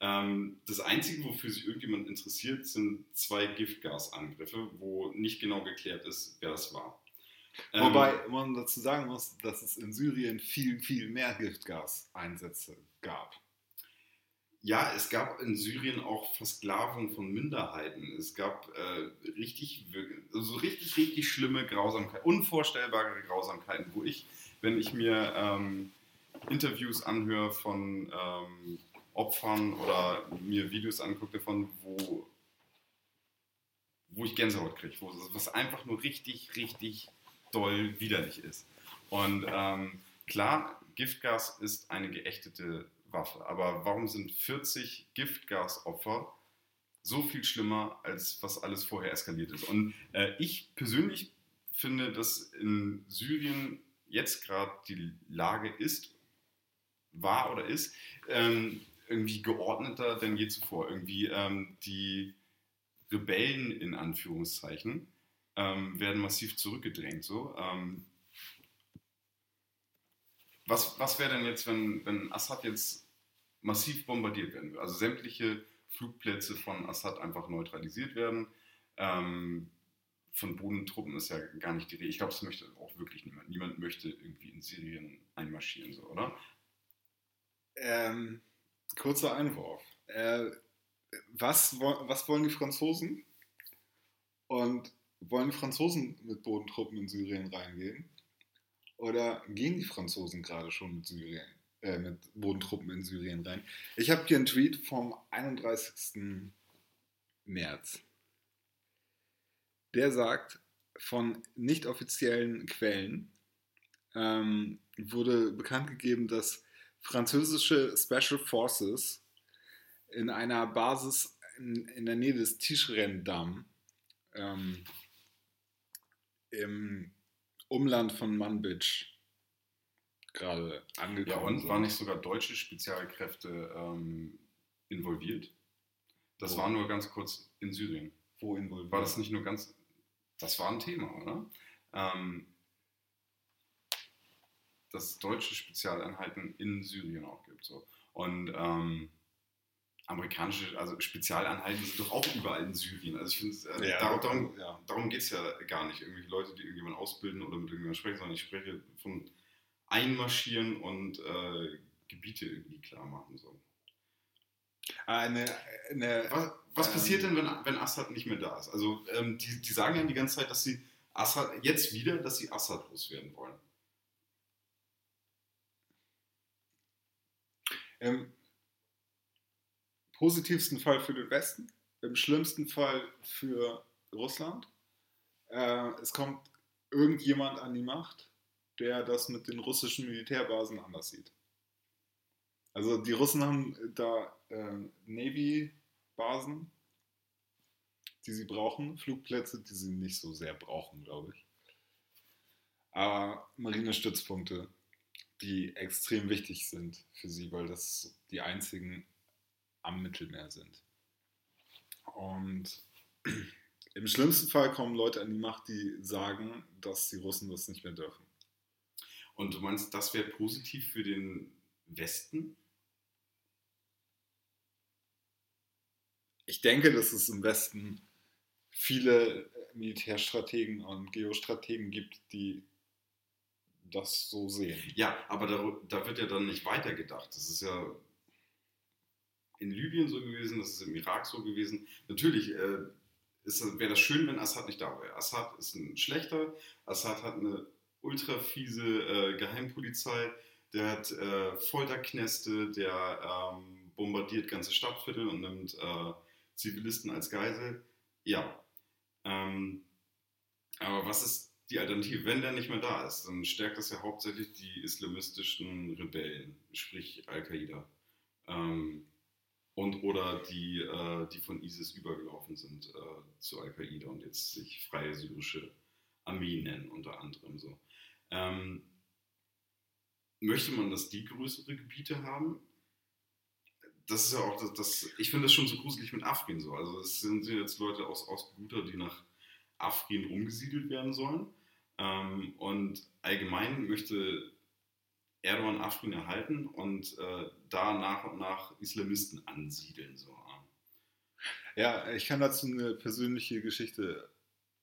Speaker 2: Ähm, das Einzige, wofür sich irgendjemand interessiert, sind zwei Giftgasangriffe, wo nicht genau geklärt ist, wer das war.
Speaker 1: Ähm, Wobei man dazu sagen muss, dass es in Syrien viel, viel mehr Giftgaseinsätze gab.
Speaker 2: Ja, es gab in Syrien auch Versklavung von Minderheiten. Es gab äh, richtig, also richtig, richtig schlimme Grausamkeiten, unvorstellbare Grausamkeiten, wo ich, wenn ich mir ähm, Interviews anhöre von ähm, Opfern oder mir Videos angucke davon, wo, wo ich Gänsehaut kriege, wo was einfach nur richtig, richtig doll widerlich ist. Und ähm, klar, Giftgas ist eine geächtete Waffe, aber warum sind 40 Giftgasopfer so viel schlimmer, als was alles vorher eskaliert ist? Und äh, ich persönlich finde, dass in Syrien jetzt gerade die Lage ist, war oder ist, ähm, irgendwie geordneter denn je zuvor. Irgendwie ähm, die Rebellen in Anführungszeichen ähm, werden massiv zurückgedrängt. So. Ähm, was was wäre denn jetzt, wenn, wenn Assad jetzt massiv bombardiert werden würde? Also sämtliche Flugplätze von Assad einfach neutralisiert werden. Ähm, von Bodentruppen ist ja gar nicht die Rede. Ich glaube, das möchte auch wirklich niemand. Niemand möchte irgendwie in Syrien einmarschieren, so, oder?
Speaker 1: Ähm, kurzer Einwurf. Äh, was, was wollen die Franzosen? Und wollen die Franzosen mit Bodentruppen in Syrien reingehen? Oder gehen die Franzosen gerade schon mit Syrien? äh, mit Bodentruppen in Syrien rein. Ich habe hier einen Tweet vom 31. März. Der sagt, von nicht offiziellen Quellen ähm, wurde bekannt gegeben, dass französische Special Forces in einer Basis in, in der Nähe des Tischrendamm ähm, im Umland von Manbij gerade angekommen
Speaker 2: Ja, und
Speaker 1: sind.
Speaker 2: waren nicht sogar deutsche Spezialkräfte ähm, involviert? Das
Speaker 1: Wo?
Speaker 2: war nur ganz kurz in Syrien.
Speaker 1: Wo involviert?
Speaker 2: War das nicht nur ganz. Das war ein Thema, oder? Ähm, dass es deutsche Spezialeinheiten in Syrien auch gibt. So. Und ähm, amerikanische, also Spezialeinheiten sind doch auch überall in Syrien. Also ich finde, äh,
Speaker 1: Ja,
Speaker 2: darum, darum,
Speaker 1: ja.
Speaker 2: darum geht es ja gar nicht. Irgendwelche Leute, die irgendjemanden ausbilden oder mit irgendjemandem sprechen, sondern ich spreche von Einmarschieren und äh, Gebiete irgendwie klar machen. So.
Speaker 1: Eine, eine,
Speaker 2: Was, was
Speaker 1: Ähm.
Speaker 2: passiert denn, wenn, wenn Assad nicht mehr da ist? Also ähm, die, die sagen ja die ganze Zeit, dass sie Assad, jetzt wieder, dass sie Assad loswerden wollen.
Speaker 1: Im positivsten Fall für den Westen, im schlimmsten Fall für Russland. Äh, es kommt irgendjemand an die Macht, der das mit den russischen Militärbasen anders sieht. Also die Russen haben da äh, Navy-Basen, die sie brauchen, Flugplätze, die sie nicht so sehr brauchen, glaube ich. Aber Marinestützpunkte, die extrem wichtig sind für sie, weil das die einzigen am Mittelmeer sind. Und im schlimmsten Fall kommen Leute an die Macht, die sagen, dass die Russen das nicht mehr dürfen.
Speaker 2: Und du meinst, das wäre positiv für den Westen?
Speaker 1: Ich denke, dass es im Westen viele Militärstrategen und Geostrategen gibt, die das so sehen.
Speaker 2: Ja, aber da, da wird ja dann nicht weitergedacht. Das ist ja in Libyen so gewesen, das ist im Irak so gewesen. Natürlich äh, wäre das schön, wenn Assad nicht da wäre. Assad ist ein schlechter, Assad hat eine ultra fiese äh, Geheimpolizei, der hat äh, Folterknäste, der ähm, bombardiert ganze Stadtviertel und nimmt äh, Zivilisten als Geisel. Ja. Ähm, aber was ist die Alternative? Wenn der nicht mehr da ist, dann stärkt das ja hauptsächlich die islamistischen Rebellen, sprich Al-Qaida. Ähm, und oder die, äh, die von ISIS übergelaufen sind äh, zu Al-Qaida und jetzt sich freie syrische Armee nennen, unter anderem so. Ähm, möchte man, dass die größere Gebiete haben? Das ist ja auch das, das ich finde das schon so gruselig mit Afrin so. Also es sind jetzt Leute aus, aus die nach Afrin umgesiedelt werden sollen. Ähm, und allgemein möchte Erdogan Afrin erhalten und äh, da nach und nach Islamisten ansiedeln. So.
Speaker 1: Ja, ich kann dazu eine persönliche Geschichte,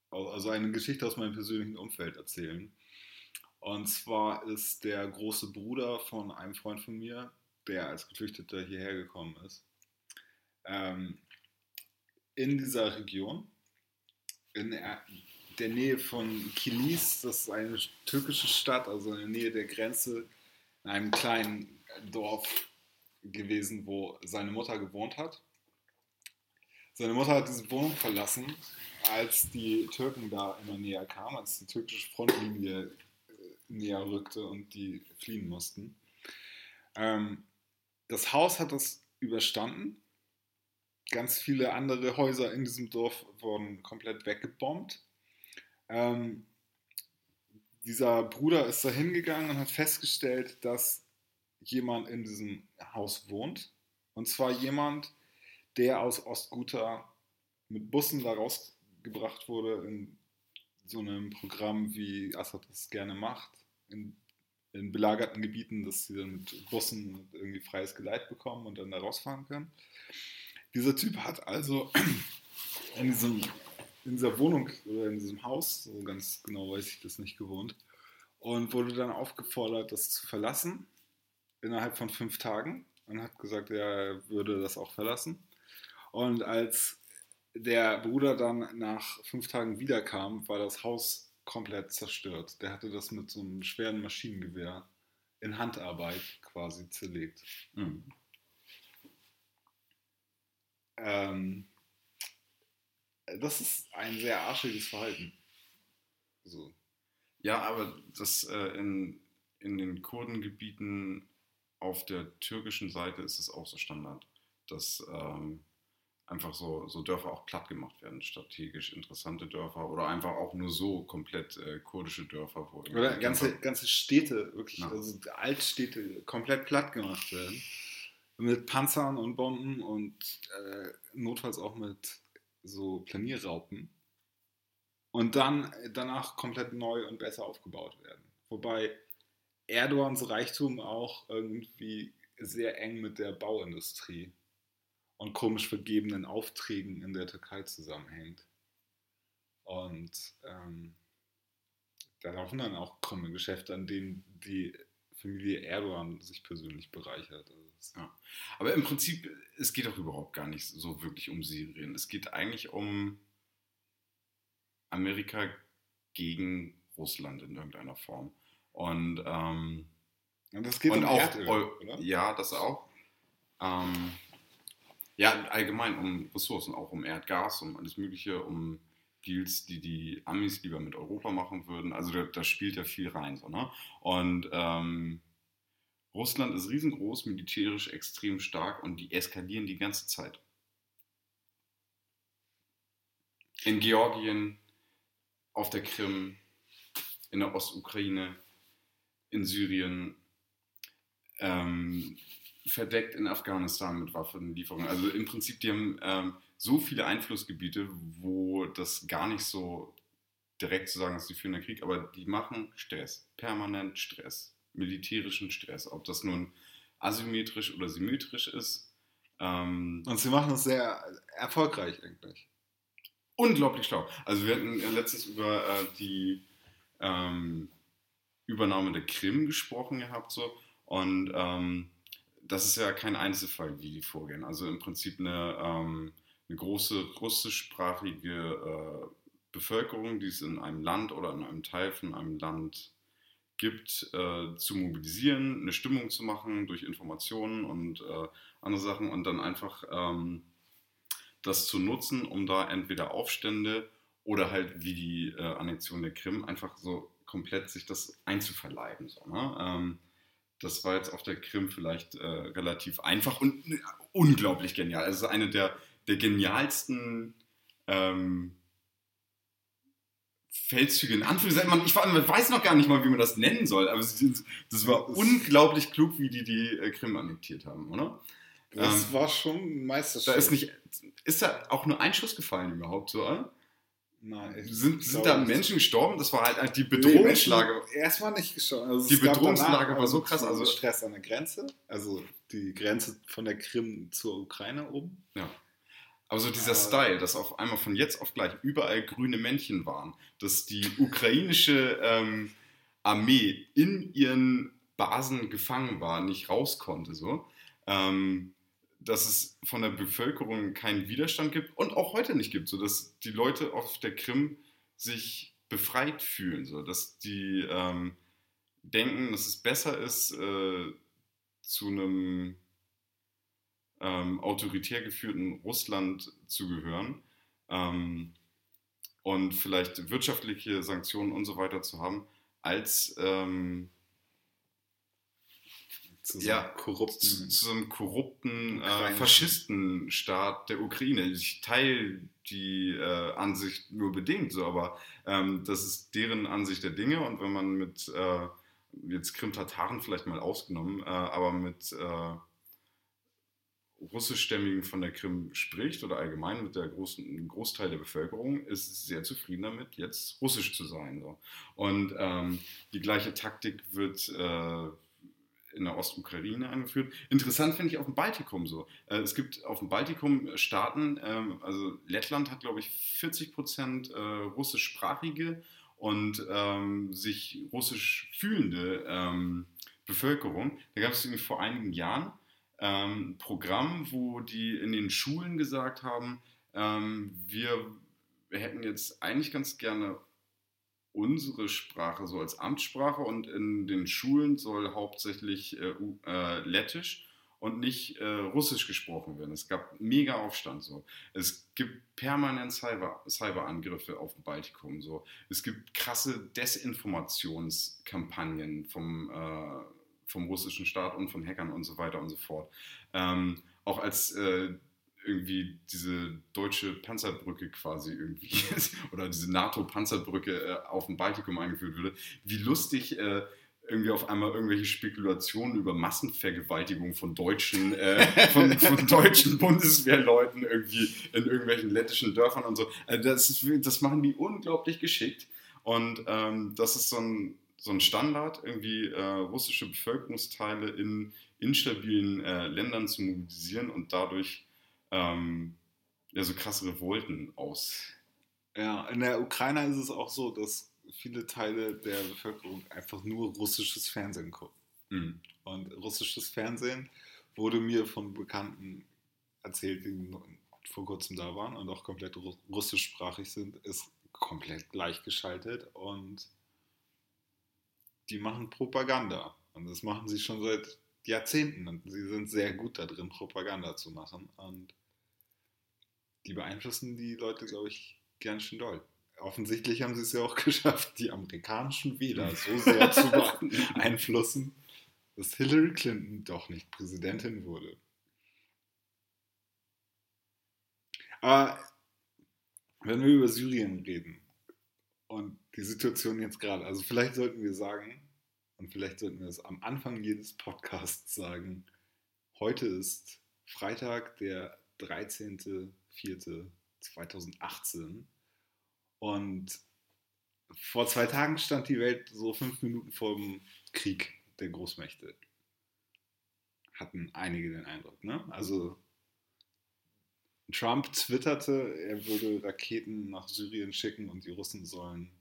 Speaker 1: also eine Geschichte aus meinem persönlichen Umfeld erzählen. Und zwar ist der große Bruder von einem Freund von mir, der als Geflüchteter hierher gekommen ist, ähm, in dieser Region, in der, der Nähe von Kilis, das ist eine türkische Stadt, also in der Nähe der Grenze, in einem kleinen Dorf gewesen, wo seine Mutter gewohnt hat. Seine Mutter hat diese Wohnung verlassen, als die Türken da immer näher kamen, als die türkische Frontlinie äh, näher rückte und die fliehen mussten. Ähm, das Haus hat das überstanden. Ganz viele andere Häuser in diesem Dorf wurden komplett weggebombt. Ähm, dieser Bruder ist da hingegangen und hat festgestellt, dass jemand in diesem Haus wohnt. Und zwar jemand, der aus Ostguta mit Bussen da rausgebracht wurde in so einem Programm, wie Assad das gerne macht, in, in belagerten Gebieten, dass sie dann mit Bussen irgendwie freies Geleit bekommen und dann da rausfahren können. Dieser Typ hat also in, diesem, in dieser Wohnung oder in diesem Haus, so ganz genau weiß ich das nicht gewohnt, und wurde dann aufgefordert, das zu verlassen innerhalb von fünf Tagen und hat gesagt, er würde das auch verlassen. Und als der Bruder dann nach fünf Tagen wiederkam, war das Haus komplett zerstört. Der hatte das mit so einem schweren Maschinengewehr in Handarbeit quasi zerlegt.
Speaker 2: Mhm.
Speaker 1: Ähm, das ist ein sehr arschiges Verhalten. So.
Speaker 2: Ja, aber das äh, in, in den Kurdengebieten auf der türkischen Seite ist es auch so Standard, dass ähm, einfach so, so Dörfer auch platt gemacht werden, strategisch interessante Dörfer oder einfach auch nur so komplett äh, kurdische Dörfer. Wo
Speaker 1: oder ganze, ganze Städte, wirklich,
Speaker 2: Ja.
Speaker 1: also Altstädte komplett platt gemacht werden. Mit Panzern und Bomben und äh, notfalls auch mit so Planierraupen. Und dann danach komplett neu und besser aufgebaut werden. Wobei Erdogans Reichtum auch irgendwie sehr eng mit der Bauindustrie und komisch vergebenen Aufträgen in der Türkei zusammenhängt. Und ähm, da laufen dann auch krumme Geschäfte, an denen die Familie Erdogan sich persönlich bereichert. Also
Speaker 2: Ja. Aber im Prinzip, es geht doch überhaupt gar nicht so wirklich um Syrien. Es geht eigentlich um Amerika gegen Russland in irgendeiner Form. Und, ähm,
Speaker 1: Und das geht
Speaker 2: und
Speaker 1: um
Speaker 2: auch,
Speaker 1: Erdöl, oder?
Speaker 2: ja, das auch. Ähm, ja, allgemein um Ressourcen, auch um Erdgas, um alles Mögliche, um Deals, die die Amis lieber mit Europa machen würden. Also da, da spielt ja viel rein. So, ne? Und ähm, Russland ist riesengroß, militärisch extrem stark und die eskalieren die ganze Zeit. In Georgien, auf der Krim, in der Ostukraine, in Syrien, ähm, verdeckt in Afghanistan mit Waffenlieferungen. Also im Prinzip, die haben ähm, so viele Einflussgebiete, wo das gar nicht so direkt zu sagen ist, die führen den Krieg, aber die machen Stress, permanent Stress, militärischen Stress, ob das nun asymmetrisch oder symmetrisch ist. Ähm,
Speaker 1: Und sie machen es sehr erfolgreich eigentlich.
Speaker 2: unglaublich schlau. Also wir hatten letztens über äh, die ähm, Übernahme der Krim gesprochen gehabt so und ähm, das ist ja kein Einzelfall, wie die vorgehen. Also im Prinzip eine, ähm, eine große russischsprachige äh, Bevölkerung, die es in einem Land oder in einem Teil von einem Land gibt, äh, zu mobilisieren, eine Stimmung zu machen durch Informationen und äh, andere Sachen und dann einfach ähm, das zu nutzen, um da entweder Aufstände oder halt wie die äh, Annexion der Krim einfach so komplett sich das einzuverleiben. So, ne? ähm, das war jetzt auf der Krim vielleicht äh, relativ einfach und äh, unglaublich genial. Also eine der, der genialsten ähm, Feldzüge in Anführungszeichen. Man, ich man weiß noch gar nicht mal, wie man das nennen soll, aber das war unglaublich klug, wie die die äh, Krim annektiert haben, oder?
Speaker 1: Das
Speaker 2: Ähm,
Speaker 1: war schon ein Meisterstück.
Speaker 2: Da ist nicht, ist da auch nur ein Schuss gefallen überhaupt so, oder?
Speaker 1: Nein,
Speaker 2: Sind, sind da. Menschen gestorben? Das war halt halt die
Speaker 1: Nee,
Speaker 2: Bedrohungslage.
Speaker 1: Menschen Erstmal nicht geschaut. Also
Speaker 2: Die Bedrohungslage war so krass, also-
Speaker 1: Stress an der Grenze. Also die Grenze von der Krim zur Ukraine oben.
Speaker 2: Ja. Aber so dieser Style, dass auf einmal von jetzt auf gleich überall grüne Männchen waren, dass die ukrainische ähm, Armee in ihren Basen gefangen war, nicht raus konnte, so. Ähm, dass es von der Bevölkerung keinen Widerstand gibt und auch heute nicht gibt, so dass die Leute auf der Krim sich befreit fühlen, so dass die ähm, denken, dass es besser ist, äh, zu einem ähm, autoritär geführten Russland zu gehören ähm, und vielleicht wirtschaftliche Sanktionen und so weiter zu haben, als ähm,
Speaker 1: Zu so
Speaker 2: Ja,
Speaker 1: einem korrupten.
Speaker 2: zu, zu einem korrupten äh. Faschistenstaat der Ukraine. Ich teile die äh, Ansicht nur bedingt so, aber ähm, das ist deren Ansicht der Dinge und wenn man mit äh, jetzt Krim-Tataren vielleicht mal ausgenommen, äh, aber mit äh, russischstämmigen von der Krim spricht oder allgemein mit der großen Großteil der Bevölkerung, ist sehr zufrieden damit, jetzt russisch zu sein. So. Und ähm, die gleiche Taktik wird äh, in der Ostukraine angeführt. Interessant finde ich auf dem Baltikum so. Äh, es gibt auf dem Baltikum Staaten, ähm, also Lettland hat, glaube ich, 40 Prozent äh, russischsprachige und ähm, sich russisch fühlende ähm, Bevölkerung. Da gab es vor einigen Jahren ähm, Programm, wo die in den Schulen gesagt haben, ähm, wir hätten jetzt eigentlich ganz gerne unsere Sprache so als Amtssprache und in den Schulen soll hauptsächlich äh, äh, Lettisch und nicht äh, Russisch gesprochen werden. Es gab mega Aufstand so. Es gibt permanent Cyber, Cyberangriffe auf dem Baltikum so. Es gibt krasse Desinformationskampagnen vom, äh, vom russischen Staat und von Hackern und so weiter und so fort. Ähm, auch als äh, irgendwie diese deutsche Panzerbrücke quasi irgendwie oder diese NATO-Panzerbrücke äh, auf dem Baltikum eingeführt würde, wie lustig äh, irgendwie auf einmal irgendwelche Spekulationen über Massenvergewaltigung von deutschen, äh, von, von, deutschen Bundeswehrleuten irgendwie in irgendwelchen lettischen Dörfern und so. Also das, das machen die unglaublich geschickt. Und ähm, das ist so ein, so ein Standard, irgendwie äh, russische Bevölkerungsteile in instabilen äh, Ländern zu mobilisieren und dadurch ähm, ja, so krasse Revolten aus.
Speaker 1: Ja, in der Ukraine ist es auch so, dass viele Teile der Bevölkerung einfach nur russisches Fernsehen gucken. Mhm. Und russisches Fernsehen wurde mir von Bekannten erzählt, die vor kurzem da waren und auch komplett russischsprachig sind, ist komplett gleichgeschaltet und die machen Propaganda. Und das machen sie schon seit Jahrzehnten. Und sie sind sehr gut da drin, Propaganda zu machen. Und die beeinflussen die Leute, glaube ich, ganz schön doll offensichtlich haben sie es ja auch geschafft, die amerikanischen Wähler so sehr zu beeinflussen, dass Hillary Clinton doch nicht Präsidentin wurde. Aber wenn wir über Syrien reden und die Situation jetzt gerade, also vielleicht sollten wir sagen, und vielleicht sollten wir es am Anfang jedes Podcasts sagen, heute ist Freitag, der 13.04.2018 und vor zwei Tagen stand die Welt so fünf Minuten vor dem Krieg der Großmächte. Hatten einige den Eindruck. Ne? Also Trump twitterte, er würde Raketen nach Syrien schicken und die Russen sollen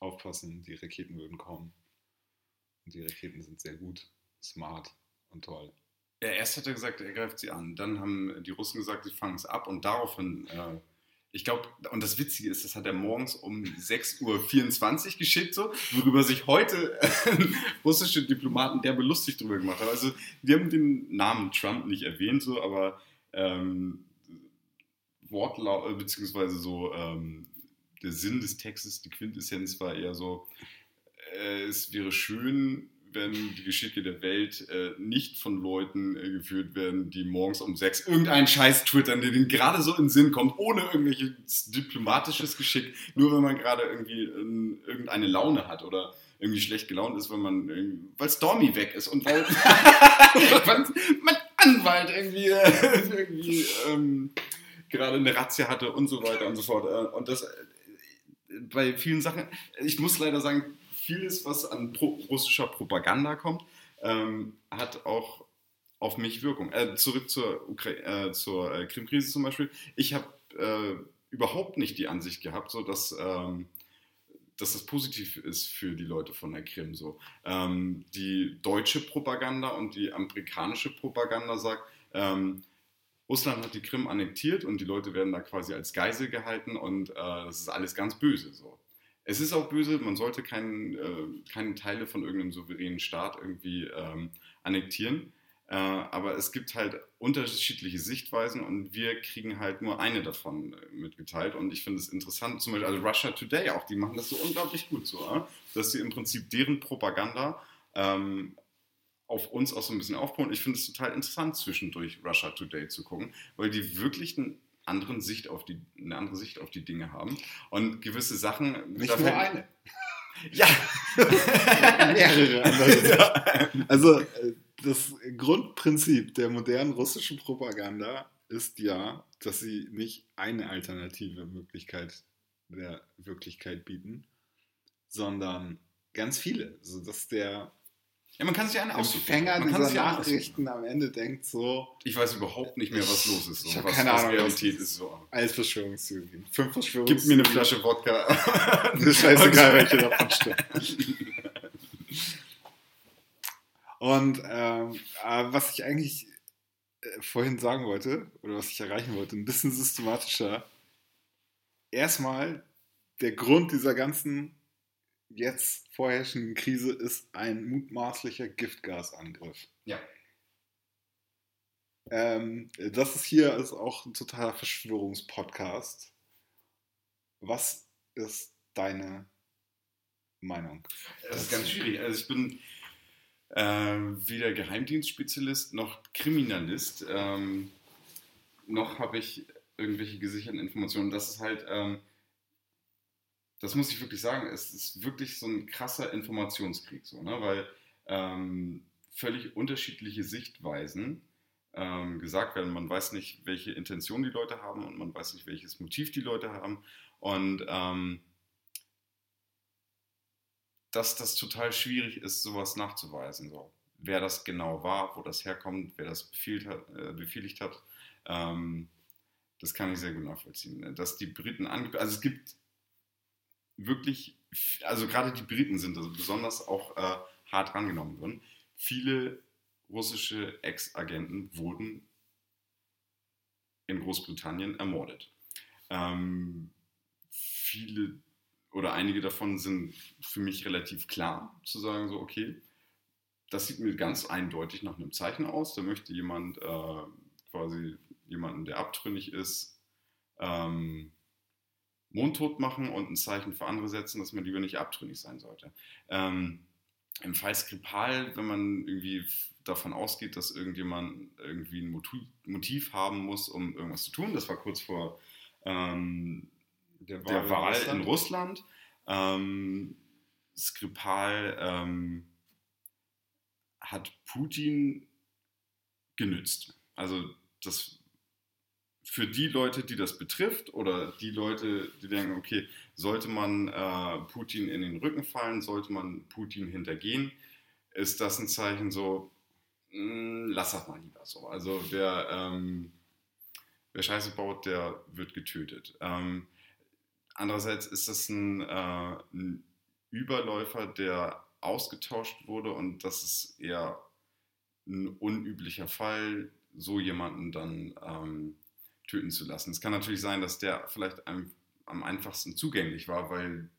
Speaker 1: aufpassen, die Raketen würden kommen. Und die Raketen sind sehr gut, smart und toll.
Speaker 2: Ja, erst hat er gesagt, er greift sie an. Dann haben die Russen gesagt, sie fangen es ab und daraufhin äh, ich glaube, und das Witzige ist, das hat er morgens um 6.24 Uhr geschickt, so, worüber sich heute russische Diplomaten der belustigt drüber gemacht haben. Also, die haben den Namen Trump nicht erwähnt, so, aber ähm, Wortlaut, äh, beziehungsweise so ähm, der Sinn des Textes, die Quintessenz war eher so, äh, es wäre schön, wenn die Geschicke der Welt äh, nicht von Leuten äh, geführt werden, die morgens um sechs irgendeinen Scheiß twittern, der denen gerade so in den Sinn kommt, ohne irgendwelches diplomatisches Geschick, nur wenn man gerade irgendwie äh, irgendeine Laune hat oder irgendwie schlecht gelaunt ist, wenn man, weil Stormy weg ist und weil, mein Anwalt irgendwie, äh, irgendwie ähm, gerade eine Razzia hatte und so weiter und so fort. Äh, und das äh, bei vielen Sachen, ich muss leider sagen, vieles, was an pro russischer Propaganda kommt, ähm, hat auch auf mich Wirkung. Äh, zurück zur, äh, zur Krim-Krise zum Beispiel. Ich habe überhaupt nicht die Ansicht gehabt, so dass, ähm, dass das positiv ist für die Leute von der Krim. So. Ähm, die deutsche Propaganda und die amerikanische Propaganda sagt, ähm, Russland hat die Krim annektiert und die Leute werden da quasi als Geisel gehalten und äh, das ist alles ganz böse. So. Es ist auch böse, man sollte kein, äh, keine Teile von irgendeinem souveränen Staat irgendwie ähm, annektieren. Äh, aber es gibt halt unterschiedliche Sichtweisen und wir kriegen halt nur eine davon äh, mitgeteilt. Und ich finde es interessant, zum Beispiel, also Russia Today auch, die machen das so unglaublich gut so, äh? dass sie im Prinzip deren Propaganda ähm, auf uns auch so ein bisschen aufbauen. Ich finde es total interessant, zwischendurch Russia Today zu gucken, weil die wirklich einen anderen Sicht auf die, eine andere Sicht auf die Dinge haben. Und gewisse Sachen.
Speaker 1: Nicht nur eine. ja. Mehrere andere. Ja. Also das Grundprinzip der modernen russischen Propaganda ist ja, dass sie nicht eine alternative Möglichkeit der Wirklichkeit bieten, sondern ganz viele. Also dass der
Speaker 2: ja, man kann sich eine
Speaker 1: Empfänger dieser Nachrichten am Ende denkt so.
Speaker 2: Ich weiß überhaupt nicht mehr, was los ist. So.
Speaker 1: Ich habe keine Ahnung, was Realität ist. So. Alles Verschwörungstheorien.
Speaker 2: Fünf Verschwörungstheorien. Gib mir eine Flasche Wodka.
Speaker 1: Mir scheißegal, welche davon stimmt. Und ähm, was ich eigentlich äh, vorhin sagen wollte, oder was ich erreichen wollte, ein bisschen systematischer. Erstmal der Grund dieser ganzen jetzt vorherrschenden Krise ist ein mutmaßlicher Giftgasangriff.
Speaker 2: Ja.
Speaker 1: Ähm, das ist hier ist auch ein totaler Verschwörungspodcast. Was ist deine Meinung?
Speaker 2: Das ist ganz schwierig. Also ich bin äh, weder Geheimdienstspezialist noch Kriminalist. Ähm, noch habe ich irgendwelche gesicherten Informationen. Das ist halt, ähm, das muss ich wirklich sagen, es ist wirklich so ein krasser Informationskrieg, so, ne? weil ähm, völlig unterschiedliche Sichtweisen ähm, gesagt werden. Man weiß nicht, welche Intention die Leute haben und man weiß nicht, welches Motiv die Leute haben. Und ähm, dass das total schwierig ist, sowas nachzuweisen. So. Wer das genau war, wo das herkommt, wer das befiehlt hat, äh, befehligt hat, ähm, das kann ich sehr gut nachvollziehen. Dass die Briten ange also es gibt wirklich, also gerade die Briten sind also besonders auch äh, hart rangenommen worden. Viele russische Ex-Agenten wurden in Großbritannien ermordet. Ähm, viele oder einige davon sind für mich relativ klar, zu sagen so, okay, das sieht mir ganz eindeutig nach einem Zeichen aus. Da möchte jemand äh, quasi jemanden, der abtrünnig ist, ähm, mundtot machen und ein Zeichen für andere setzen, dass man lieber nicht abtrünnig sein sollte. Ähm, Im Fall Skripal, wenn man irgendwie davon ausgeht, dass irgendjemand irgendwie ein Motiv haben muss, um irgendwas zu tun, das war kurz vor ähm, der Wahl, der Wahl in Russland. Ähm, Skripal ähm, hat Putin genützt. Also das für die Leute, die das betrifft oder die Leute, die denken, okay, sollte man äh, Putin in den Rücken fallen, sollte man Putin hintergehen, ist das ein Zeichen so, mh, hm, lass das mal lieber so. Also wer, ähm, wer Scheiße baut, der wird getötet. Ähm, andererseits ist das ein, äh, ein Überläufer, der ausgetauscht wurde und das ist eher ein unüblicher Fall, so jemanden dann ähm, töten zu lassen. Es kann natürlich sein, dass der vielleicht am, am einfachsten zugänglich war, weil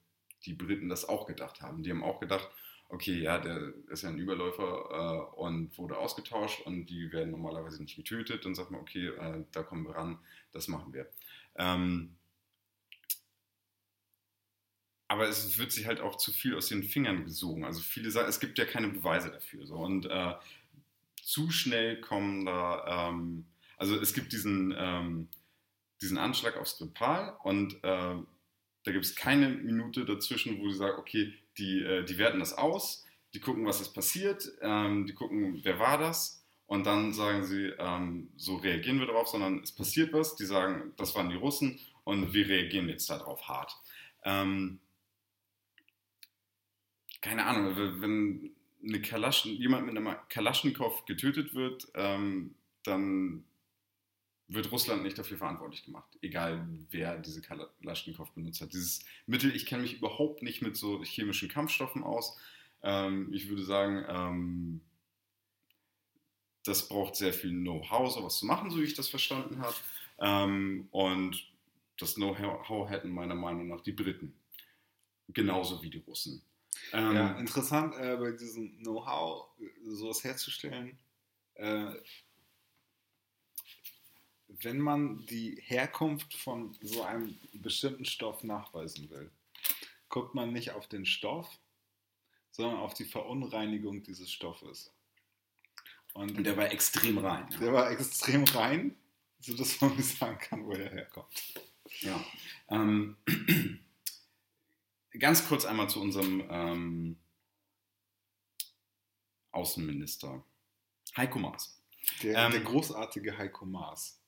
Speaker 2: die Briten das auch gedacht haben. Die haben auch gedacht, okay, ja, der ist ja ein Überläufer äh, und wurde ausgetauscht und die werden normalerweise nicht getötet. Dann sagt man, okay, äh, da kommen wir ran, das machen wir. Ähm, aber es wird sich halt auch zu viel aus den Fingern gesogen. Also viele sagen, es gibt ja keine Beweise dafür. So. Und äh, zu schnell kommen da ähm, also es gibt diesen, ähm, diesen Anschlag auf Skripal und äh, da gibt es keine Minute dazwischen, wo sie sagen, okay, die, äh, die werten das aus, die gucken, was ist passiert, ähm, die gucken, wer war das und dann sagen sie, ähm, so reagieren wir darauf, sondern es passiert was, die sagen, das waren die Russen und wir reagieren jetzt darauf hart. Ähm, keine Ahnung, wenn eine Kalaschen, jemand mit einem Kalaschnikow getötet wird, ähm, dann wird Russland nicht dafür verantwortlich gemacht, egal wer diese Kalaschnikow benutzt hat. Dieses Mittel, ich kenne mich überhaupt nicht mit so chemischen Kampfstoffen aus. Ähm, ich würde sagen, ähm, das braucht sehr viel Know-how, sowas zu machen, so wie ich das verstanden habe. Ähm, und das Know-how hätten meiner Meinung nach die Briten. Genauso wie die Russen.
Speaker 1: Ähm, ja, interessant äh, bei diesem Know-how, sowas herzustellen. Äh, wenn man die Herkunft von so einem bestimmten Stoff nachweisen will, guckt man nicht auf den Stoff, sondern auf die Verunreinigung dieses Stoffes.
Speaker 2: Und, Und der war extrem rein.
Speaker 1: Ja. Der war extrem rein, sodass man nicht sagen kann, wo er herkommt.
Speaker 2: Ja. Ähm, ganz kurz einmal zu unserem ähm, Außenminister Heiko Maas.
Speaker 1: Der, ähm, der großartige Heiko Maas.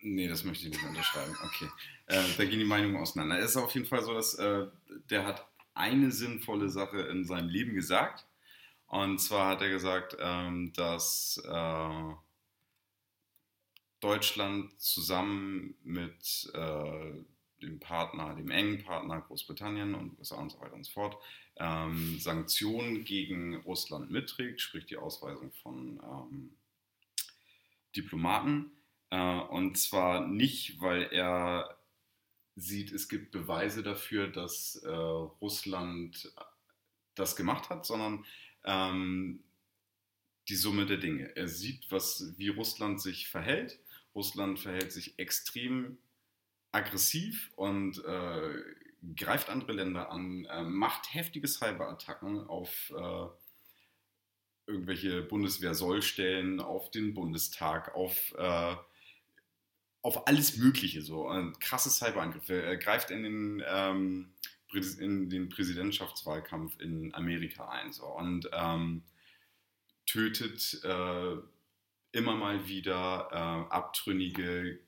Speaker 2: Nee, das möchte ich nicht unterschreiben. Okay. Äh, da gehen die Meinungen auseinander. Es ist auf jeden Fall so, dass äh, der hat eine sinnvolle Sache in seinem Leben gesagt. Und zwar hat er gesagt, ähm, dass äh, Deutschland zusammen mit äh, dem Partner, dem engen Partner Großbritannien und USA und so weiter und so fort, ähm, Sanktionen gegen Russland mitträgt, sprich die Ausweisung von ähm, Diplomaten. Äh, und zwar nicht, weil er sieht, es gibt Beweise dafür, dass äh, Russland das gemacht hat, sondern ähm, die Summe der Dinge. Er sieht, was, wie Russland sich verhält. Russland verhält sich extrem aggressiv und äh, greift andere Länder an, äh, macht heftige Cyberattacken auf äh, irgendwelche Bundeswehr-Sollstellen, auf den Bundestag, auf, äh, auf alles Mögliche. So. krasse Cyberangriffe. Er greift in den, ähm, in den Präsidentschaftswahlkampf in Amerika ein so. und ähm, tötet äh, immer mal wieder äh, abtrünnige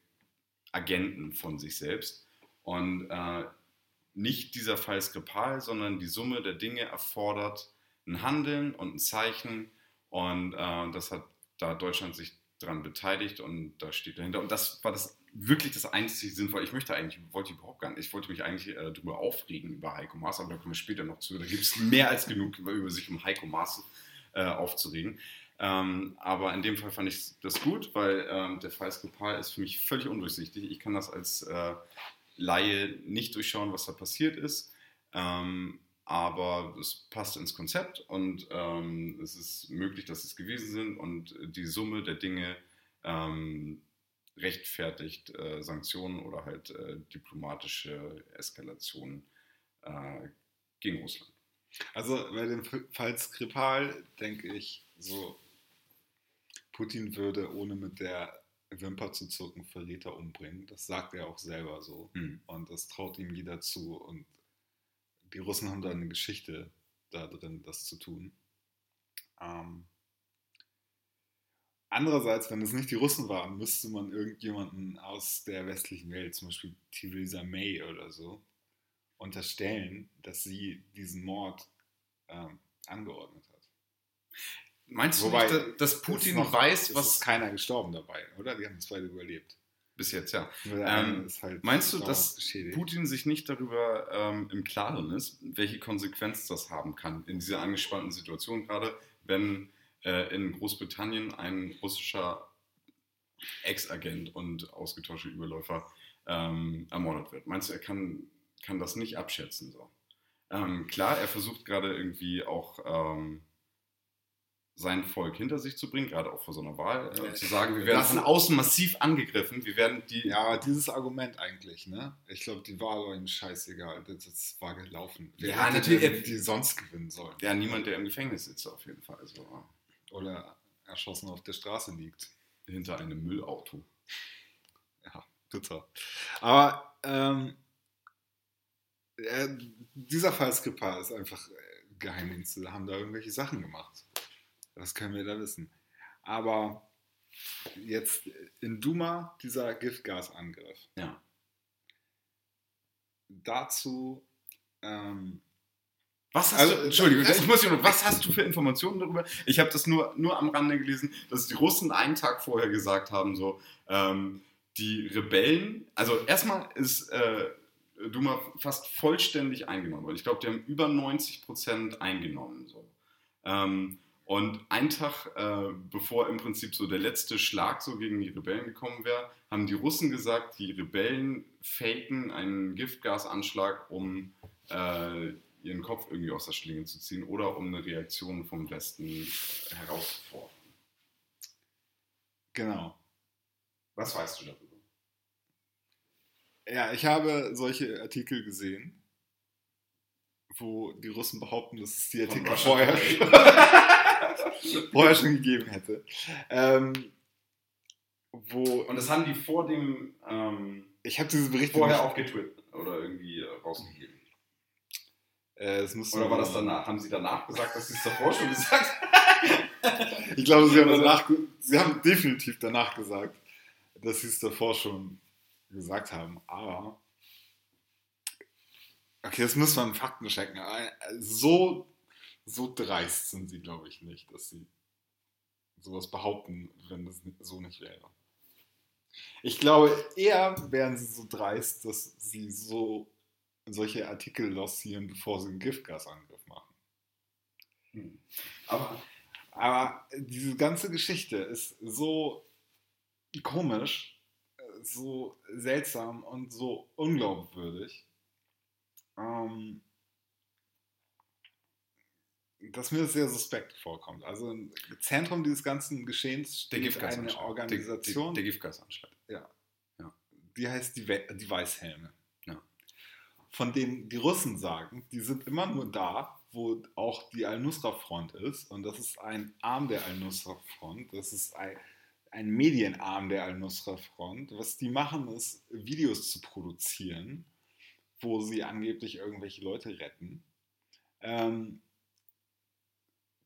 Speaker 2: Agenten von sich selbst. Und äh, nicht dieser Fall Skripal, sondern die Summe der Dinge erfordert ein Handeln und ein Zeichen. Und äh, das hat da Deutschland sich daran beteiligt und da steht dahinter. Und das war das wirklich das einzige Sinnvolle. Ich möchte eigentlich, wollte überhaupt gar nicht, ich wollte mich eigentlich äh, darüber aufregen über Heiko Maas, aber da kommen wir später noch zu. Da gibt es mehr als genug über, über sich um Heiko Maas äh, aufzuregen. Ähm, aber in dem Fall fand ich das gut, weil ähm, der Fall Skripal ist für mich völlig undurchsichtig. Ich kann das als äh, Laie nicht durchschauen, was da passiert ist. Ähm, aber es passt ins Konzept und ähm, es ist möglich, dass es gewesen sind und die Summe der Dinge ähm, rechtfertigt äh, Sanktionen oder halt äh, diplomatische Eskalationen äh, gegen Russland.
Speaker 1: Also bei dem Fall Skripal denke ich so, Putin würde ohne mit der Wimper zu zucken Verräter umbringen. Das sagt er auch selber so. Mhm. Und das traut ihm jeder zu. Und die Russen haben da eine Geschichte da drin, das zu tun. Ähm, andererseits, wenn es nicht die Russen waren, müsste man irgendjemanden aus der westlichen Welt, zum Beispiel Theresa May oder so, unterstellen, dass sie diesen Mord ähm, angeordnet hat.
Speaker 2: Meinst Wobei, du nicht, dass Putin noch, weiß, was.
Speaker 1: ist keiner gestorben dabei, oder? Die haben es beide überlebt.
Speaker 2: Bis jetzt, ja. Ähm, halt meinst du, dass Putin sich nicht darüber ähm, im Klaren ist, welche Konsequenz das haben kann in dieser angespannten Situation, gerade wenn äh, in Großbritannien ein russischer Ex-Agent und ausgetauschte Überläufer ähm, ermordet wird? Meinst du, er kann, kann das nicht abschätzen? So? Ähm, klar, er versucht gerade irgendwie auch ähm, sein Volk hinter sich zu bringen, gerade auch vor so einer Wahl, äh, zu sagen, wir werden von außen massiv angegriffen, wir werden die...
Speaker 1: Ja, dieses Argument eigentlich, ne? Ich glaube, die Wahl war ihm scheißegal, das, das war gelaufen.
Speaker 2: Wer ja, natürlich.
Speaker 1: Die, die sonst gewinnen sollen.
Speaker 2: Ja, niemand, der im Gefängnis sitzt auf jeden Fall. So.
Speaker 1: Oder erschossen auf der Straße liegt.
Speaker 2: Hinter einem Müllauto.
Speaker 1: Ja, bitter. Aber ähm, äh, dieser Fall Skipper ist einfach äh, Geheimdienste, haben da irgendwelche Sachen gemacht. Was können wir da wissen? Aber jetzt in Duma dieser Giftgasangriff.
Speaker 2: Ja.
Speaker 1: Dazu. Ähm,
Speaker 2: was hast also, du, Entschuldigung, ich muss noch, was hast du für Informationen darüber? Ich habe das nur, nur am Rande gelesen, dass die Russen einen Tag vorher gesagt haben, so, ähm, die Rebellen, also erstmal ist äh, Duma fast vollständig eingenommen worden. Ich glaube, die haben über 90 Prozent eingenommen. So. Ähm, und einen Tag, äh, bevor im Prinzip so der letzte Schlag so gegen die Rebellen gekommen wäre, haben die Russen gesagt, die Rebellen faken einen Giftgasanschlag, um äh, ihren Kopf irgendwie aus der Schlinge zu ziehen oder um eine Reaktion vom Westen äh, herauszufordern.
Speaker 1: Genau.
Speaker 2: Was weißt du darüber?
Speaker 1: Ja, ich habe solche Artikel gesehen, wo die Russen behaupten, dass es die Artikel vorher vorher schon gegeben hätte. Ähm, wo
Speaker 2: und das haben die vor dem. Ähm,
Speaker 1: ich habe diese Berichte
Speaker 2: vorher auch getwittert oder irgendwie äh, rausgegeben.
Speaker 1: Äh,
Speaker 2: oder war das danach? Haben sie danach gesagt, dass sie es davor schon gesagt
Speaker 1: haben? ich glaube, sie haben, danach, sie haben definitiv danach gesagt, dass sie es davor schon gesagt haben. Aber Okay, das muss man Fakten checken. Äh, so so dreist sind sie, glaube ich, nicht, dass sie sowas behaupten, wenn das so nicht wäre. Ich glaube, eher wären sie so dreist, dass sie so solche Artikel lancieren, bevor sie einen Giftgasangriff machen. Hm. Aber, aber diese ganze Geschichte ist so komisch, so seltsam und so unglaubwürdig, ähm, dass mir das sehr suspekt vorkommt. Also im Zentrum dieses ganzen Geschehens steht eine. Organisation,
Speaker 2: Der, der, der Giftgasanschlag.
Speaker 1: die heißt die, We die Weißhelme.
Speaker 2: Ja.
Speaker 1: Von denen die Russen sagen, die sind immer nur da, wo auch die Al-Nusra-Front ist. Und das ist ein Arm der Al-Nusra-Front. Das ist ein, ein Medienarm der Al-Nusra-Front. Was die machen, ist, Videos zu produzieren, wo sie angeblich irgendwelche Leute retten. Ähm,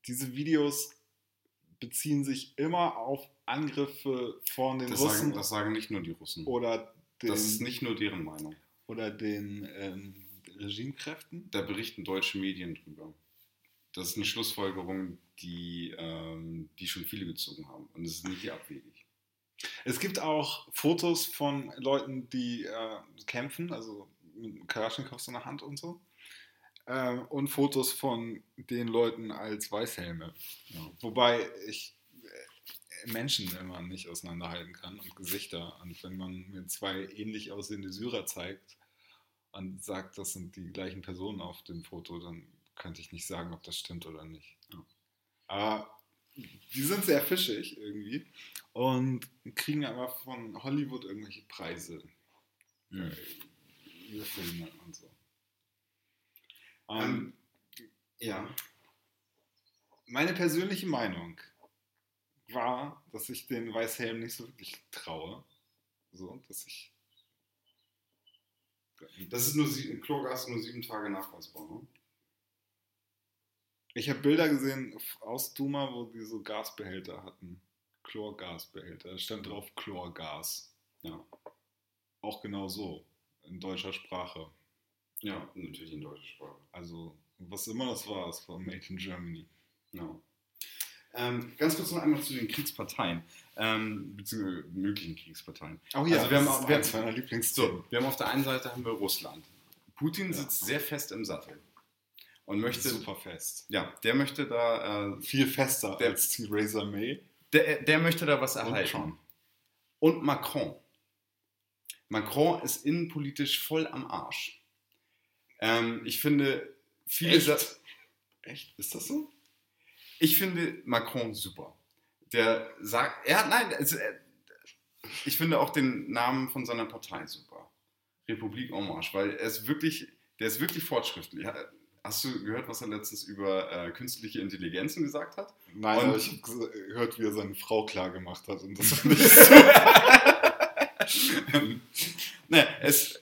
Speaker 1: diese Videos beziehen sich immer auf Angriffe von den
Speaker 2: Das
Speaker 1: Russen
Speaker 2: sagen, das sagen nicht nur die Russen.
Speaker 1: oder den,
Speaker 2: Das ist nicht nur deren Meinung.
Speaker 1: oder den ähm, Regimekräften.
Speaker 2: Da berichten deutsche Medien drüber. Das ist eine Schlussfolgerung, die, ähm, die schon viele gezogen haben. Und es ist nicht abwegig.
Speaker 1: Es gibt auch Fotos von Leuten, die äh, kämpfen, also mit Kalaschnikows in der Hand und so. Äh, und Fotos von den Leuten als Weißhelme.
Speaker 2: Ja.
Speaker 1: Wobei ich äh, Menschen immer nicht auseinanderhalten kann und Gesichter. Und wenn man mir zwei ähnlich aussehende Syrer zeigt und sagt, das sind die gleichen Personen auf dem Foto, dann könnte ich nicht sagen, ob das stimmt oder nicht.
Speaker 2: Ja.
Speaker 1: Aber die sind sehr fischig irgendwie und kriegen aber von Hollywood irgendwelche Preise
Speaker 2: Mhm.
Speaker 1: für Filme und so.
Speaker 2: Ähm,
Speaker 1: Ähm,
Speaker 2: Ja.
Speaker 1: meine persönliche Meinung war, dass ich den Weißhelm nicht so wirklich traue. So, dass ich.
Speaker 2: Das ist nur Chlorgas nur sieben Tage nachweisbar, ne?
Speaker 1: Ich habe Bilder gesehen aus Duma, wo die so Gasbehälter hatten. Chlorgasbehälter. Da stand drauf Chlorgas.
Speaker 2: Ja.
Speaker 1: Auch genau so. In deutscher Sprache.
Speaker 2: Ja, natürlich in deutscher Sprache.
Speaker 1: Also, was immer das war, es war Made in Germany.
Speaker 2: Ja. Ähm, ganz kurz noch einmal zu den Kriegsparteien, ähm, beziehungsweise möglichen Kriegsparteien.
Speaker 1: Oh
Speaker 2: ja, Also wir haben auch-
Speaker 1: ist
Speaker 2: wir-
Speaker 1: meiner Lieblingsthemen.
Speaker 2: So, wir haben auf der einen Seite haben wir Russland. Putin
Speaker 1: Ja.
Speaker 2: sitzt sehr fest im Sattel und möchte,
Speaker 1: super fest.
Speaker 2: ja, der möchte da, äh,
Speaker 1: Viel fester
Speaker 2: Der-
Speaker 1: als Theresa May.
Speaker 2: der, der möchte da was
Speaker 1: Und
Speaker 2: erhalten.
Speaker 1: Trump.
Speaker 2: Und Macron. Macron ist innenpolitisch voll am Arsch. Ähm, ich finde viele,
Speaker 1: Echt?
Speaker 2: Sa
Speaker 1: Echt? Ist das so?
Speaker 2: ich finde Macron super. Der sagt, er hat, nein, es, äh, ich finde auch den Namen von seiner Partei super. Republik En Marche, weil er ist wirklich, der ist wirklich fortschrittlich. Ha- Hast du gehört, was er letztens über äh, künstliche Intelligenzen gesagt hat?
Speaker 1: Nein,
Speaker 2: Und-
Speaker 1: aber ich habe gehört, wie er seine Frau klar gemacht hat. Und das finde ich so.
Speaker 2: ne, es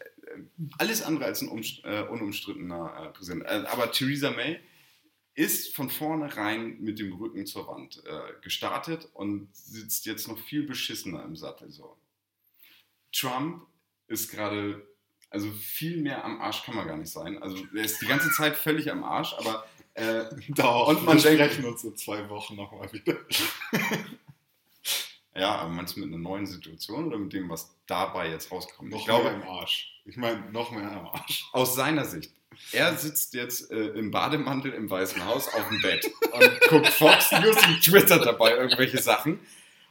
Speaker 2: alles andere als ein äh, unumstrittener äh, Präsident. Äh, aber Theresa May ist von vornherein mit dem Rücken zur Wand äh, gestartet und sitzt jetzt noch viel beschissener im Sattel. So. Trump ist gerade, also viel mehr am Arsch kann man gar nicht sein. Also er ist die ganze Zeit völlig am Arsch, aber äh, Und man denkt-
Speaker 1: uns in zwei Wochen nochmal wieder.
Speaker 2: ja, aber meinst du mit einer neuen Situation oder mit dem, was dabei jetzt rauskommt?
Speaker 1: Noch
Speaker 2: ich glaube,
Speaker 1: mehr im Arsch. Ich meine, noch mehr am Arsch.
Speaker 2: aus seiner Sicht. Er sitzt jetzt äh, im Bademantel im Weißen Haus auf dem Bett und guckt Fox News und twittert dabei irgendwelche Sachen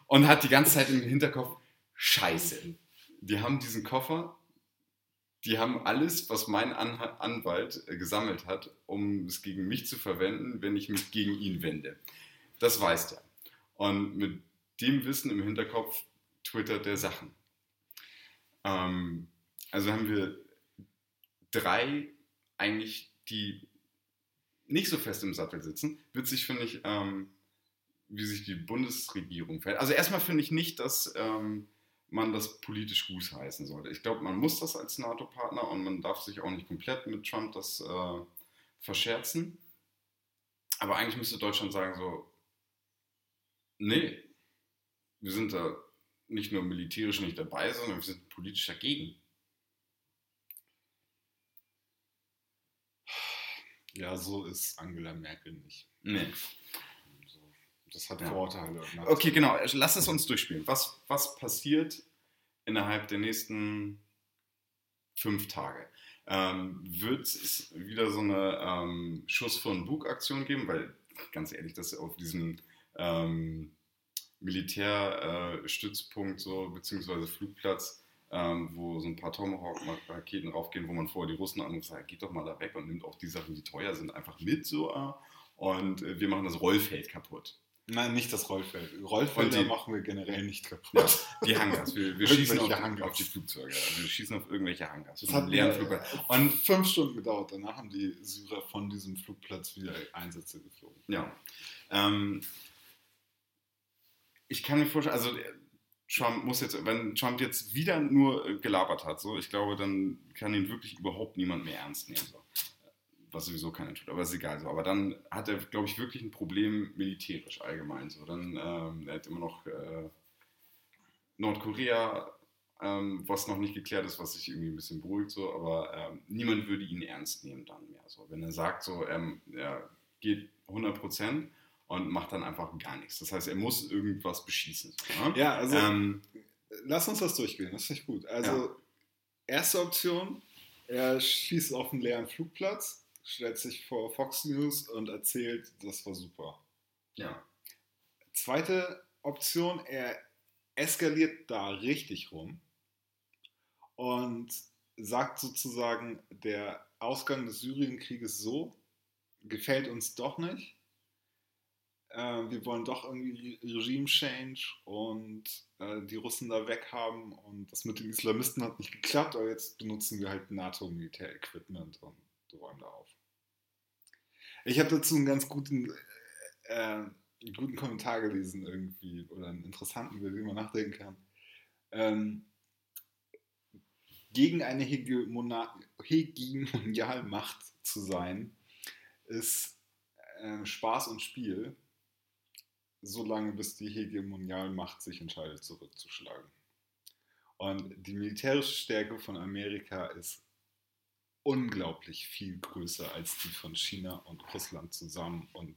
Speaker 2: und hat die ganze Zeit im Hinterkopf, scheiße, die haben diesen Koffer, die haben alles, was mein An Anwalt äh, gesammelt hat, um es gegen mich zu verwenden, wenn ich mich gegen ihn wende. Das weiß der. Und mit dem Wissen im Hinterkopf twittert der Sachen. Ähm, also haben wir drei eigentlich, die nicht so fest im Sattel sitzen. Witzig finde ich, ähm, wie sich die Bundesregierung verhält. Also erstmal finde ich nicht, dass ähm, man das politisch gut heißen sollte. Ich glaube, man muss das als NATO-Partner und man darf sich auch nicht komplett mit Trump das äh, verscherzen. Aber eigentlich müsste Deutschland sagen so, nee, wir sind da nicht nur militärisch nicht dabei, sondern wir sind politisch dagegen.
Speaker 1: Ja, so ist Angela Merkel nicht.
Speaker 2: Nee.
Speaker 1: Das hat
Speaker 2: Ja.
Speaker 1: Vorteile.
Speaker 2: Okay, genau. Lass es uns durchspielen. Was, was passiert innerhalb der nächsten fünf Tage? Ähm, wird es wieder so eine ähm, Schuss von Bug-Aktion geben? Weil, ganz ehrlich, das auf diesem ähm, Militärstützpunkt, so, beziehungsweise Flugplatz, ähm, wo so ein paar Tomahawk-Raketen raufgehen, wo man vorher die Russen anruft, sagt, geht doch mal da weg und nimmt auch die Sachen, die teuer sind, einfach mit so. Äh, und äh, wir machen das Rollfeld kaputt.
Speaker 1: Nein, nicht das Rollfeld. Rollfelder
Speaker 2: die-
Speaker 1: machen wir generell nicht kaputt.
Speaker 2: Ja, die Hangars. Wir, wir schießen auf, Hangars. Auf die Flugzeuge. Also wir schießen auf irgendwelche Hangars.
Speaker 1: Das hat
Speaker 2: leeren
Speaker 1: mir,
Speaker 2: Flugplätzen.
Speaker 1: äh,
Speaker 2: Und
Speaker 1: fünf Stunden gedauert. Danach haben die Syrer von diesem Flugplatz wieder Einsätze geflogen.
Speaker 2: Ja. Ähm, ich kann mir vorstellen, also der Trump muss jetzt, wenn Trump jetzt wieder nur äh, gelabert hat, so, ich glaube, dann kann ihn wirklich überhaupt niemand mehr ernst nehmen. So. Was sowieso keiner tut, aber ist egal so. Aber dann hat er, glaube ich, wirklich ein Problem militärisch allgemein. So. Dann, ähm, er hat immer noch äh, Nordkorea, ähm, was noch nicht geklärt ist, was sich irgendwie ein bisschen beruhigt, so, aber ähm, niemand würde ihn ernst nehmen dann mehr. So. Wenn er sagt, so, ähm, er geht 100 Prozent und macht dann einfach gar nichts. Das heißt, er muss irgendwas beschießen. Ne?
Speaker 1: Ja, also
Speaker 2: ähm,
Speaker 1: lass uns das durchgehen. Das ist nicht gut. Also, erste Option: er schießt auf einen leeren Flugplatz, stellt sich vor Fox News und erzählt, das war super.
Speaker 2: ja.
Speaker 1: Zweite Option: er eskaliert da richtig rum und sagt sozusagen, der Ausgang des Syrienkrieges so gefällt uns doch nicht. Äh, wir wollen doch irgendwie Regime-Change und äh, die Russen da weghaben und das mit den Islamisten hat nicht geklappt, aber jetzt benutzen wir halt NATO-Militär-Equipment und räumen da auf. Ich habe dazu einen ganz guten, äh, guten Kommentar gelesen irgendwie oder einen interessanten, über den man nachdenken kann. Ähm, gegen eine Hegemonialmacht zu sein, ist äh, Spaß und Spiel, solange bis die Hegemonialmacht sich entscheidet, zurückzuschlagen. Und die militärische Stärke von Amerika ist unglaublich viel größer als die von China und Russland zusammen. Und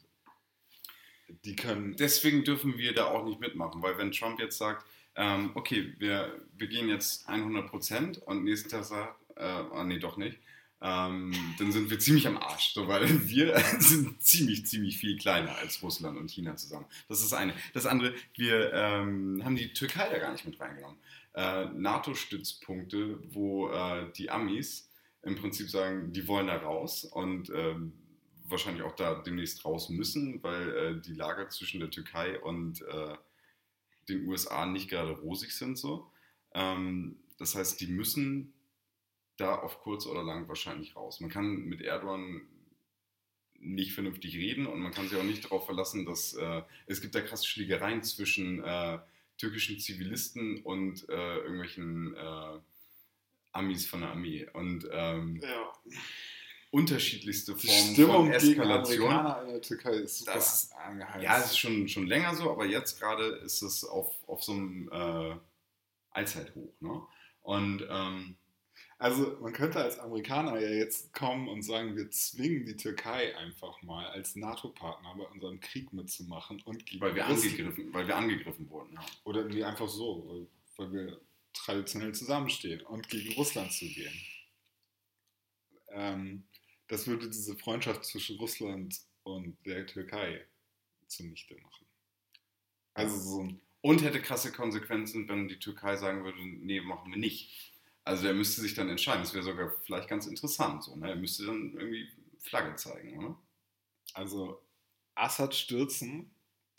Speaker 1: die können.
Speaker 2: Deswegen dürfen wir da auch nicht mitmachen, weil wenn Trump jetzt sagt, ähm, okay, wir, wir gehen jetzt 100 Prozent und nächsten Tag sagt, äh, ah, nee, doch nicht, ähm, dann sind wir ziemlich am Arsch, so, weil wir sind ziemlich, ziemlich viel kleiner als Russland und China zusammen. Das ist das eine. Das andere, wir ähm, haben die Türkei da gar nicht mit reingenommen. Äh, NATO-Stützpunkte, wo äh, die Amis im Prinzip sagen, die wollen da raus und ähm, wahrscheinlich auch da demnächst raus müssen, weil äh, die Lager zwischen der Türkei und äh, den USA nicht gerade rosig sind. So. Ähm, das heißt, die müssen da auf kurz oder lang wahrscheinlich raus. Man kann mit Erdogan nicht vernünftig reden und man kann sich auch nicht darauf verlassen, dass äh, es gibt da krasse Schlägereien zwischen äh, türkischen Zivilisten und äh, irgendwelchen äh, Amis von der Armee und ähm,
Speaker 1: Ja.
Speaker 2: unterschiedlichste Formen von
Speaker 1: gegen
Speaker 2: Eskalation.
Speaker 1: Amerikaner in der Türkei ist super
Speaker 2: Das
Speaker 1: angeheizt.
Speaker 2: Ja, es ist schon, schon länger so, aber jetzt gerade ist es auf, auf so einem äh, Allzeithoch. Ne? Und ähm,
Speaker 1: Also man könnte als Amerikaner ja jetzt kommen und sagen, wir zwingen die Türkei einfach mal als NATO-Partner bei unserem Krieg mitzumachen und gegen
Speaker 2: weil, wir angegriffen, weil wir angegriffen wurden. Ja.
Speaker 1: Oder irgendwie einfach so, weil wir traditionell zusammenstehen und gegen Russland zu gehen. Ähm, das würde diese Freundschaft zwischen Russland und der Türkei zunichte machen. Also so
Speaker 2: Und hätte krasse Konsequenzen, wenn die Türkei sagen würde, nee, machen wir nicht. Also er müsste sich dann entscheiden. Das wäre sogar vielleicht ganz interessant. So, ne? Er müsste dann irgendwie Flagge zeigen, oder?
Speaker 1: Also Assad stürzen,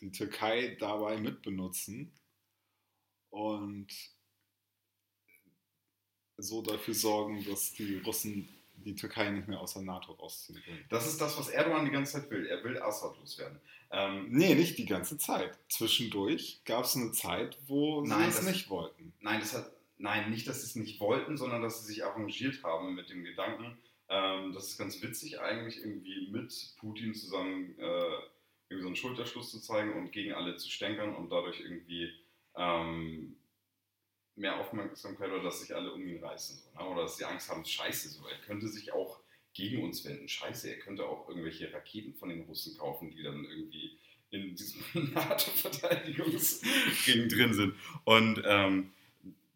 Speaker 1: die Türkei dabei mitbenutzen und so dafür sorgen, dass die Russen die Türkei nicht mehr aus der NATO rausziehen können.
Speaker 2: Das ist das, was Erdogan die ganze Zeit will. Er will Assad loswerden. Ähm,
Speaker 1: Nee, nicht die ganze Zeit. Zwischendurch gab es eine Zeit, wo
Speaker 2: Nein,
Speaker 1: sie es
Speaker 2: das-
Speaker 1: nicht wollten.
Speaker 2: Nein, das hat, nein, nicht, dass sie es nicht wollten, sondern dass sie sich arrangiert haben mit dem Gedanken. Ähm, das ist ganz witzig eigentlich, irgendwie mit Putin zusammen äh, irgendwie so einen Schulterschluss zu zeigen und gegen alle zu stänkern und dadurch irgendwie ähm, mehr Aufmerksamkeit oder dass sich alle um ihn reißen. So, ne? Oder dass sie Angst haben, scheiße, so, er könnte sich auch gegen uns wenden. Scheiße, er könnte auch irgendwelche Raketen von den Russen kaufen, die dann irgendwie in diesem NATO-Verteidigungsring drin sind. Und ähm,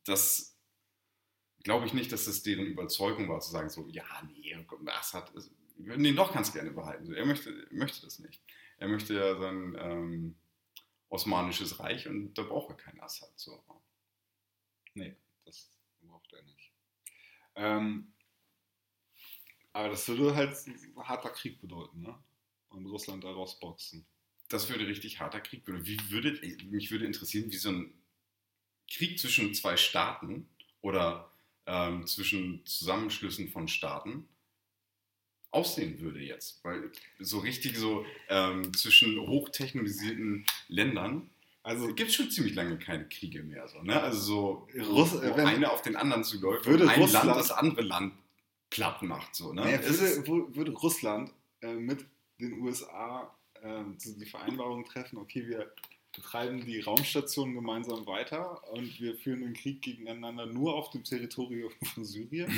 Speaker 2: das glaube ich nicht, dass das deren Überzeugung war, zu sagen, so, ja, nee, Assad, ist, wir würden den doch ganz gerne behalten. Er möchte, möchte das nicht. Er möchte ja sein ähm, Osmanisches Reich und da braucht er keinen Assad. So.
Speaker 1: Nee, das Braucht er nicht. Ähm, aber das würde halt ein harter Krieg bedeuten, ne? Und Russland da rausboxen.
Speaker 2: Das würde richtig harter Krieg werden. Wie würde, mich würde interessieren, wie so ein Krieg zwischen zwei Staaten oder ähm, zwischen Zusammenschlüssen von Staaten aussehen würde jetzt. Weil so richtig so ähm, zwischen hochtechnologisierten Ländern also gibt es schon ziemlich lange keine Kriege mehr. So, ne? Also so, Russ wo wenn, einer auf den anderen zuläuft würde und ein Russland, Land das andere Land platt macht. So, ne?
Speaker 1: Naja, würde, würde, Russland äh, mit den USA äh, die Vereinbarung treffen, okay, wir betreiben die Raumstation gemeinsam weiter und wir führen den Krieg gegeneinander nur auf dem Territorium von Syrien.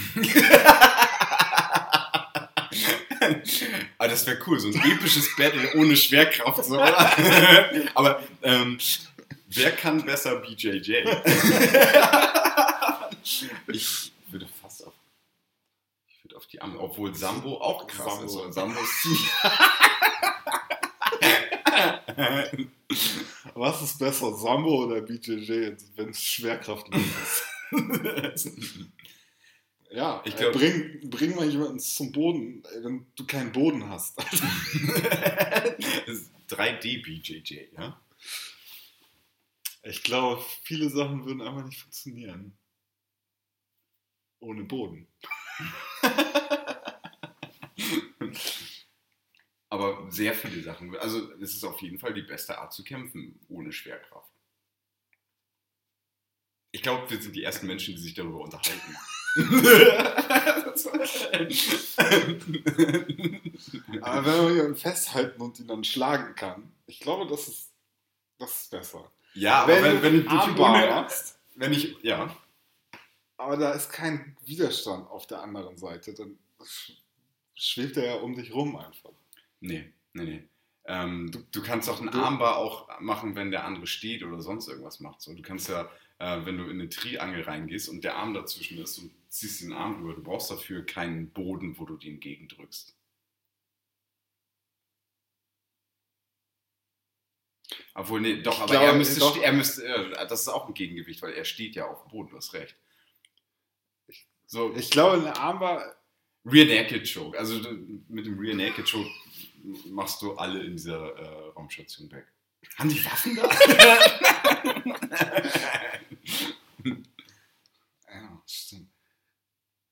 Speaker 2: Aber das wäre cool, so ein episches Battle ohne Schwerkraft. So. Aber ähm, wer kann besser BJJ? ich würde fast auf, ich würde auf die Arme, obwohl Sambo auch krass Sambo. ist. Sambo
Speaker 1: Was ist besser, Sambo oder BJJ, wenn es Schwerkraft ist? Ja, ich glaub, bring, bring mal jemanden zum Boden, wenn du keinen Boden hast.
Speaker 2: 3D BJJ, ja?
Speaker 1: Ich glaube, viele Sachen würden einfach nicht funktionieren. Ohne Boden.
Speaker 2: Aber sehr viele Sachen. Also, es ist auf jeden Fall die beste Art zu kämpfen, ohne Schwerkraft. Ich glaube, wir sind die ersten Menschen, die sich darüber unterhalten.
Speaker 1: Aber wenn man jemanden festhalten und ihn dann schlagen kann, ich glaube, das ist, das ist besser.
Speaker 2: Ja, wenn, aber wenn, wenn du Armbar machst, wenn ich, ja.
Speaker 1: Aber da ist kein Widerstand auf der anderen Seite, dann schwebt er ja um dich rum einfach.
Speaker 2: Nee, nee, nee. Ähm, du, du, kannst auch einen Armbar auch machen, wenn der andere steht oder sonst irgendwas macht. So, du kannst ja, äh, wenn du in eine Triangel reingehst und der Arm dazwischen ist und ziehst den Arm rüber. Du brauchst dafür keinen Boden, wo du den gegendrückst. Obwohl, nee, doch, aber glaube, er müsste, doch. er müsste, äh, das ist auch ein Gegengewicht, weil er steht ja auf dem Boden, du hast recht.
Speaker 1: Ich, so, ich glaube, eine Armbar.
Speaker 2: Rear Naked Choke. Also mit dem Rear Naked Choke machst du alle in dieser äh, Raumstation weg. Haben die Waffen da?
Speaker 1: ja, stimmt.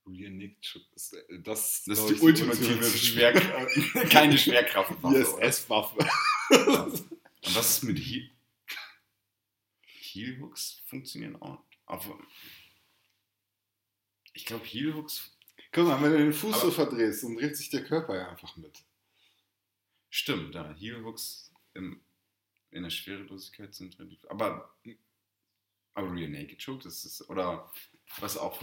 Speaker 1: Rear Naked Das, das,
Speaker 2: das ist die ultimative Schwerkraft. keine Schwerkraftwaffe.
Speaker 1: ISS-Waffe.
Speaker 2: Und was ist mit Heel? Heelhooks funktionieren auch. Aber ich glaube, Heelhooks.
Speaker 1: Guck mal, wenn du den Fuß so verdrehst, dann dreht sich der Körper ja einfach mit.
Speaker 2: Stimmt, ja. Heelhooks im, in der Schwerelosigkeit sind relativ. Aber, aber Real Naked Choke, das ist. Oder was auch.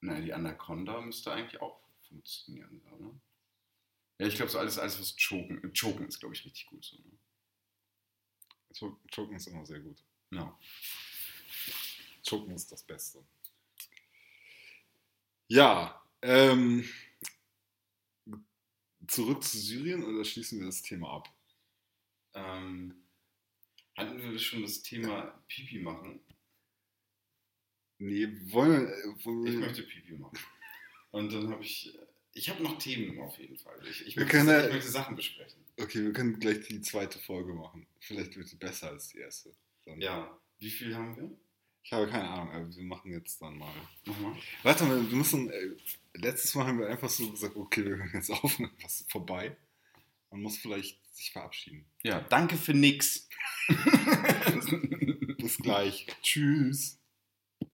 Speaker 2: Na, die Anaconda müsste eigentlich auch funktionieren, oder? Ja, ich glaube, so alles, alles, was choken, choken ist, glaube ich, richtig gut. So, ne?
Speaker 1: Choken ist immer sehr gut.
Speaker 2: Ja.
Speaker 1: Choken ist das Beste. Ja, ähm, zurück zu Syrien oder schließen wir das Thema ab?
Speaker 2: Ähm, hatten wir schon das Thema Pipi machen?
Speaker 1: Nee, wollen wir,
Speaker 2: wollen wir Ich möchte Pipi machen. Und dann habe ich ich habe noch Themen auf jeden Fall. Ich, ich,
Speaker 1: möchte, können,
Speaker 2: ich möchte Sachen besprechen.
Speaker 1: Okay, wir können gleich die zweite Folge machen. Vielleicht wird sie besser als die erste.
Speaker 2: Dann ja. Wie viel haben wir?
Speaker 1: Ich habe keine Ahnung, aber wir machen jetzt dann mal.
Speaker 2: Mach mal.
Speaker 1: Warte mal, wir müssen. Äh, letztes Mal haben wir einfach so gesagt, okay, wir hören jetzt auf, was ist vorbei. Man muss vielleicht sich verabschieden.
Speaker 2: Ja, danke für nix.
Speaker 1: Bis gleich. Tschüss.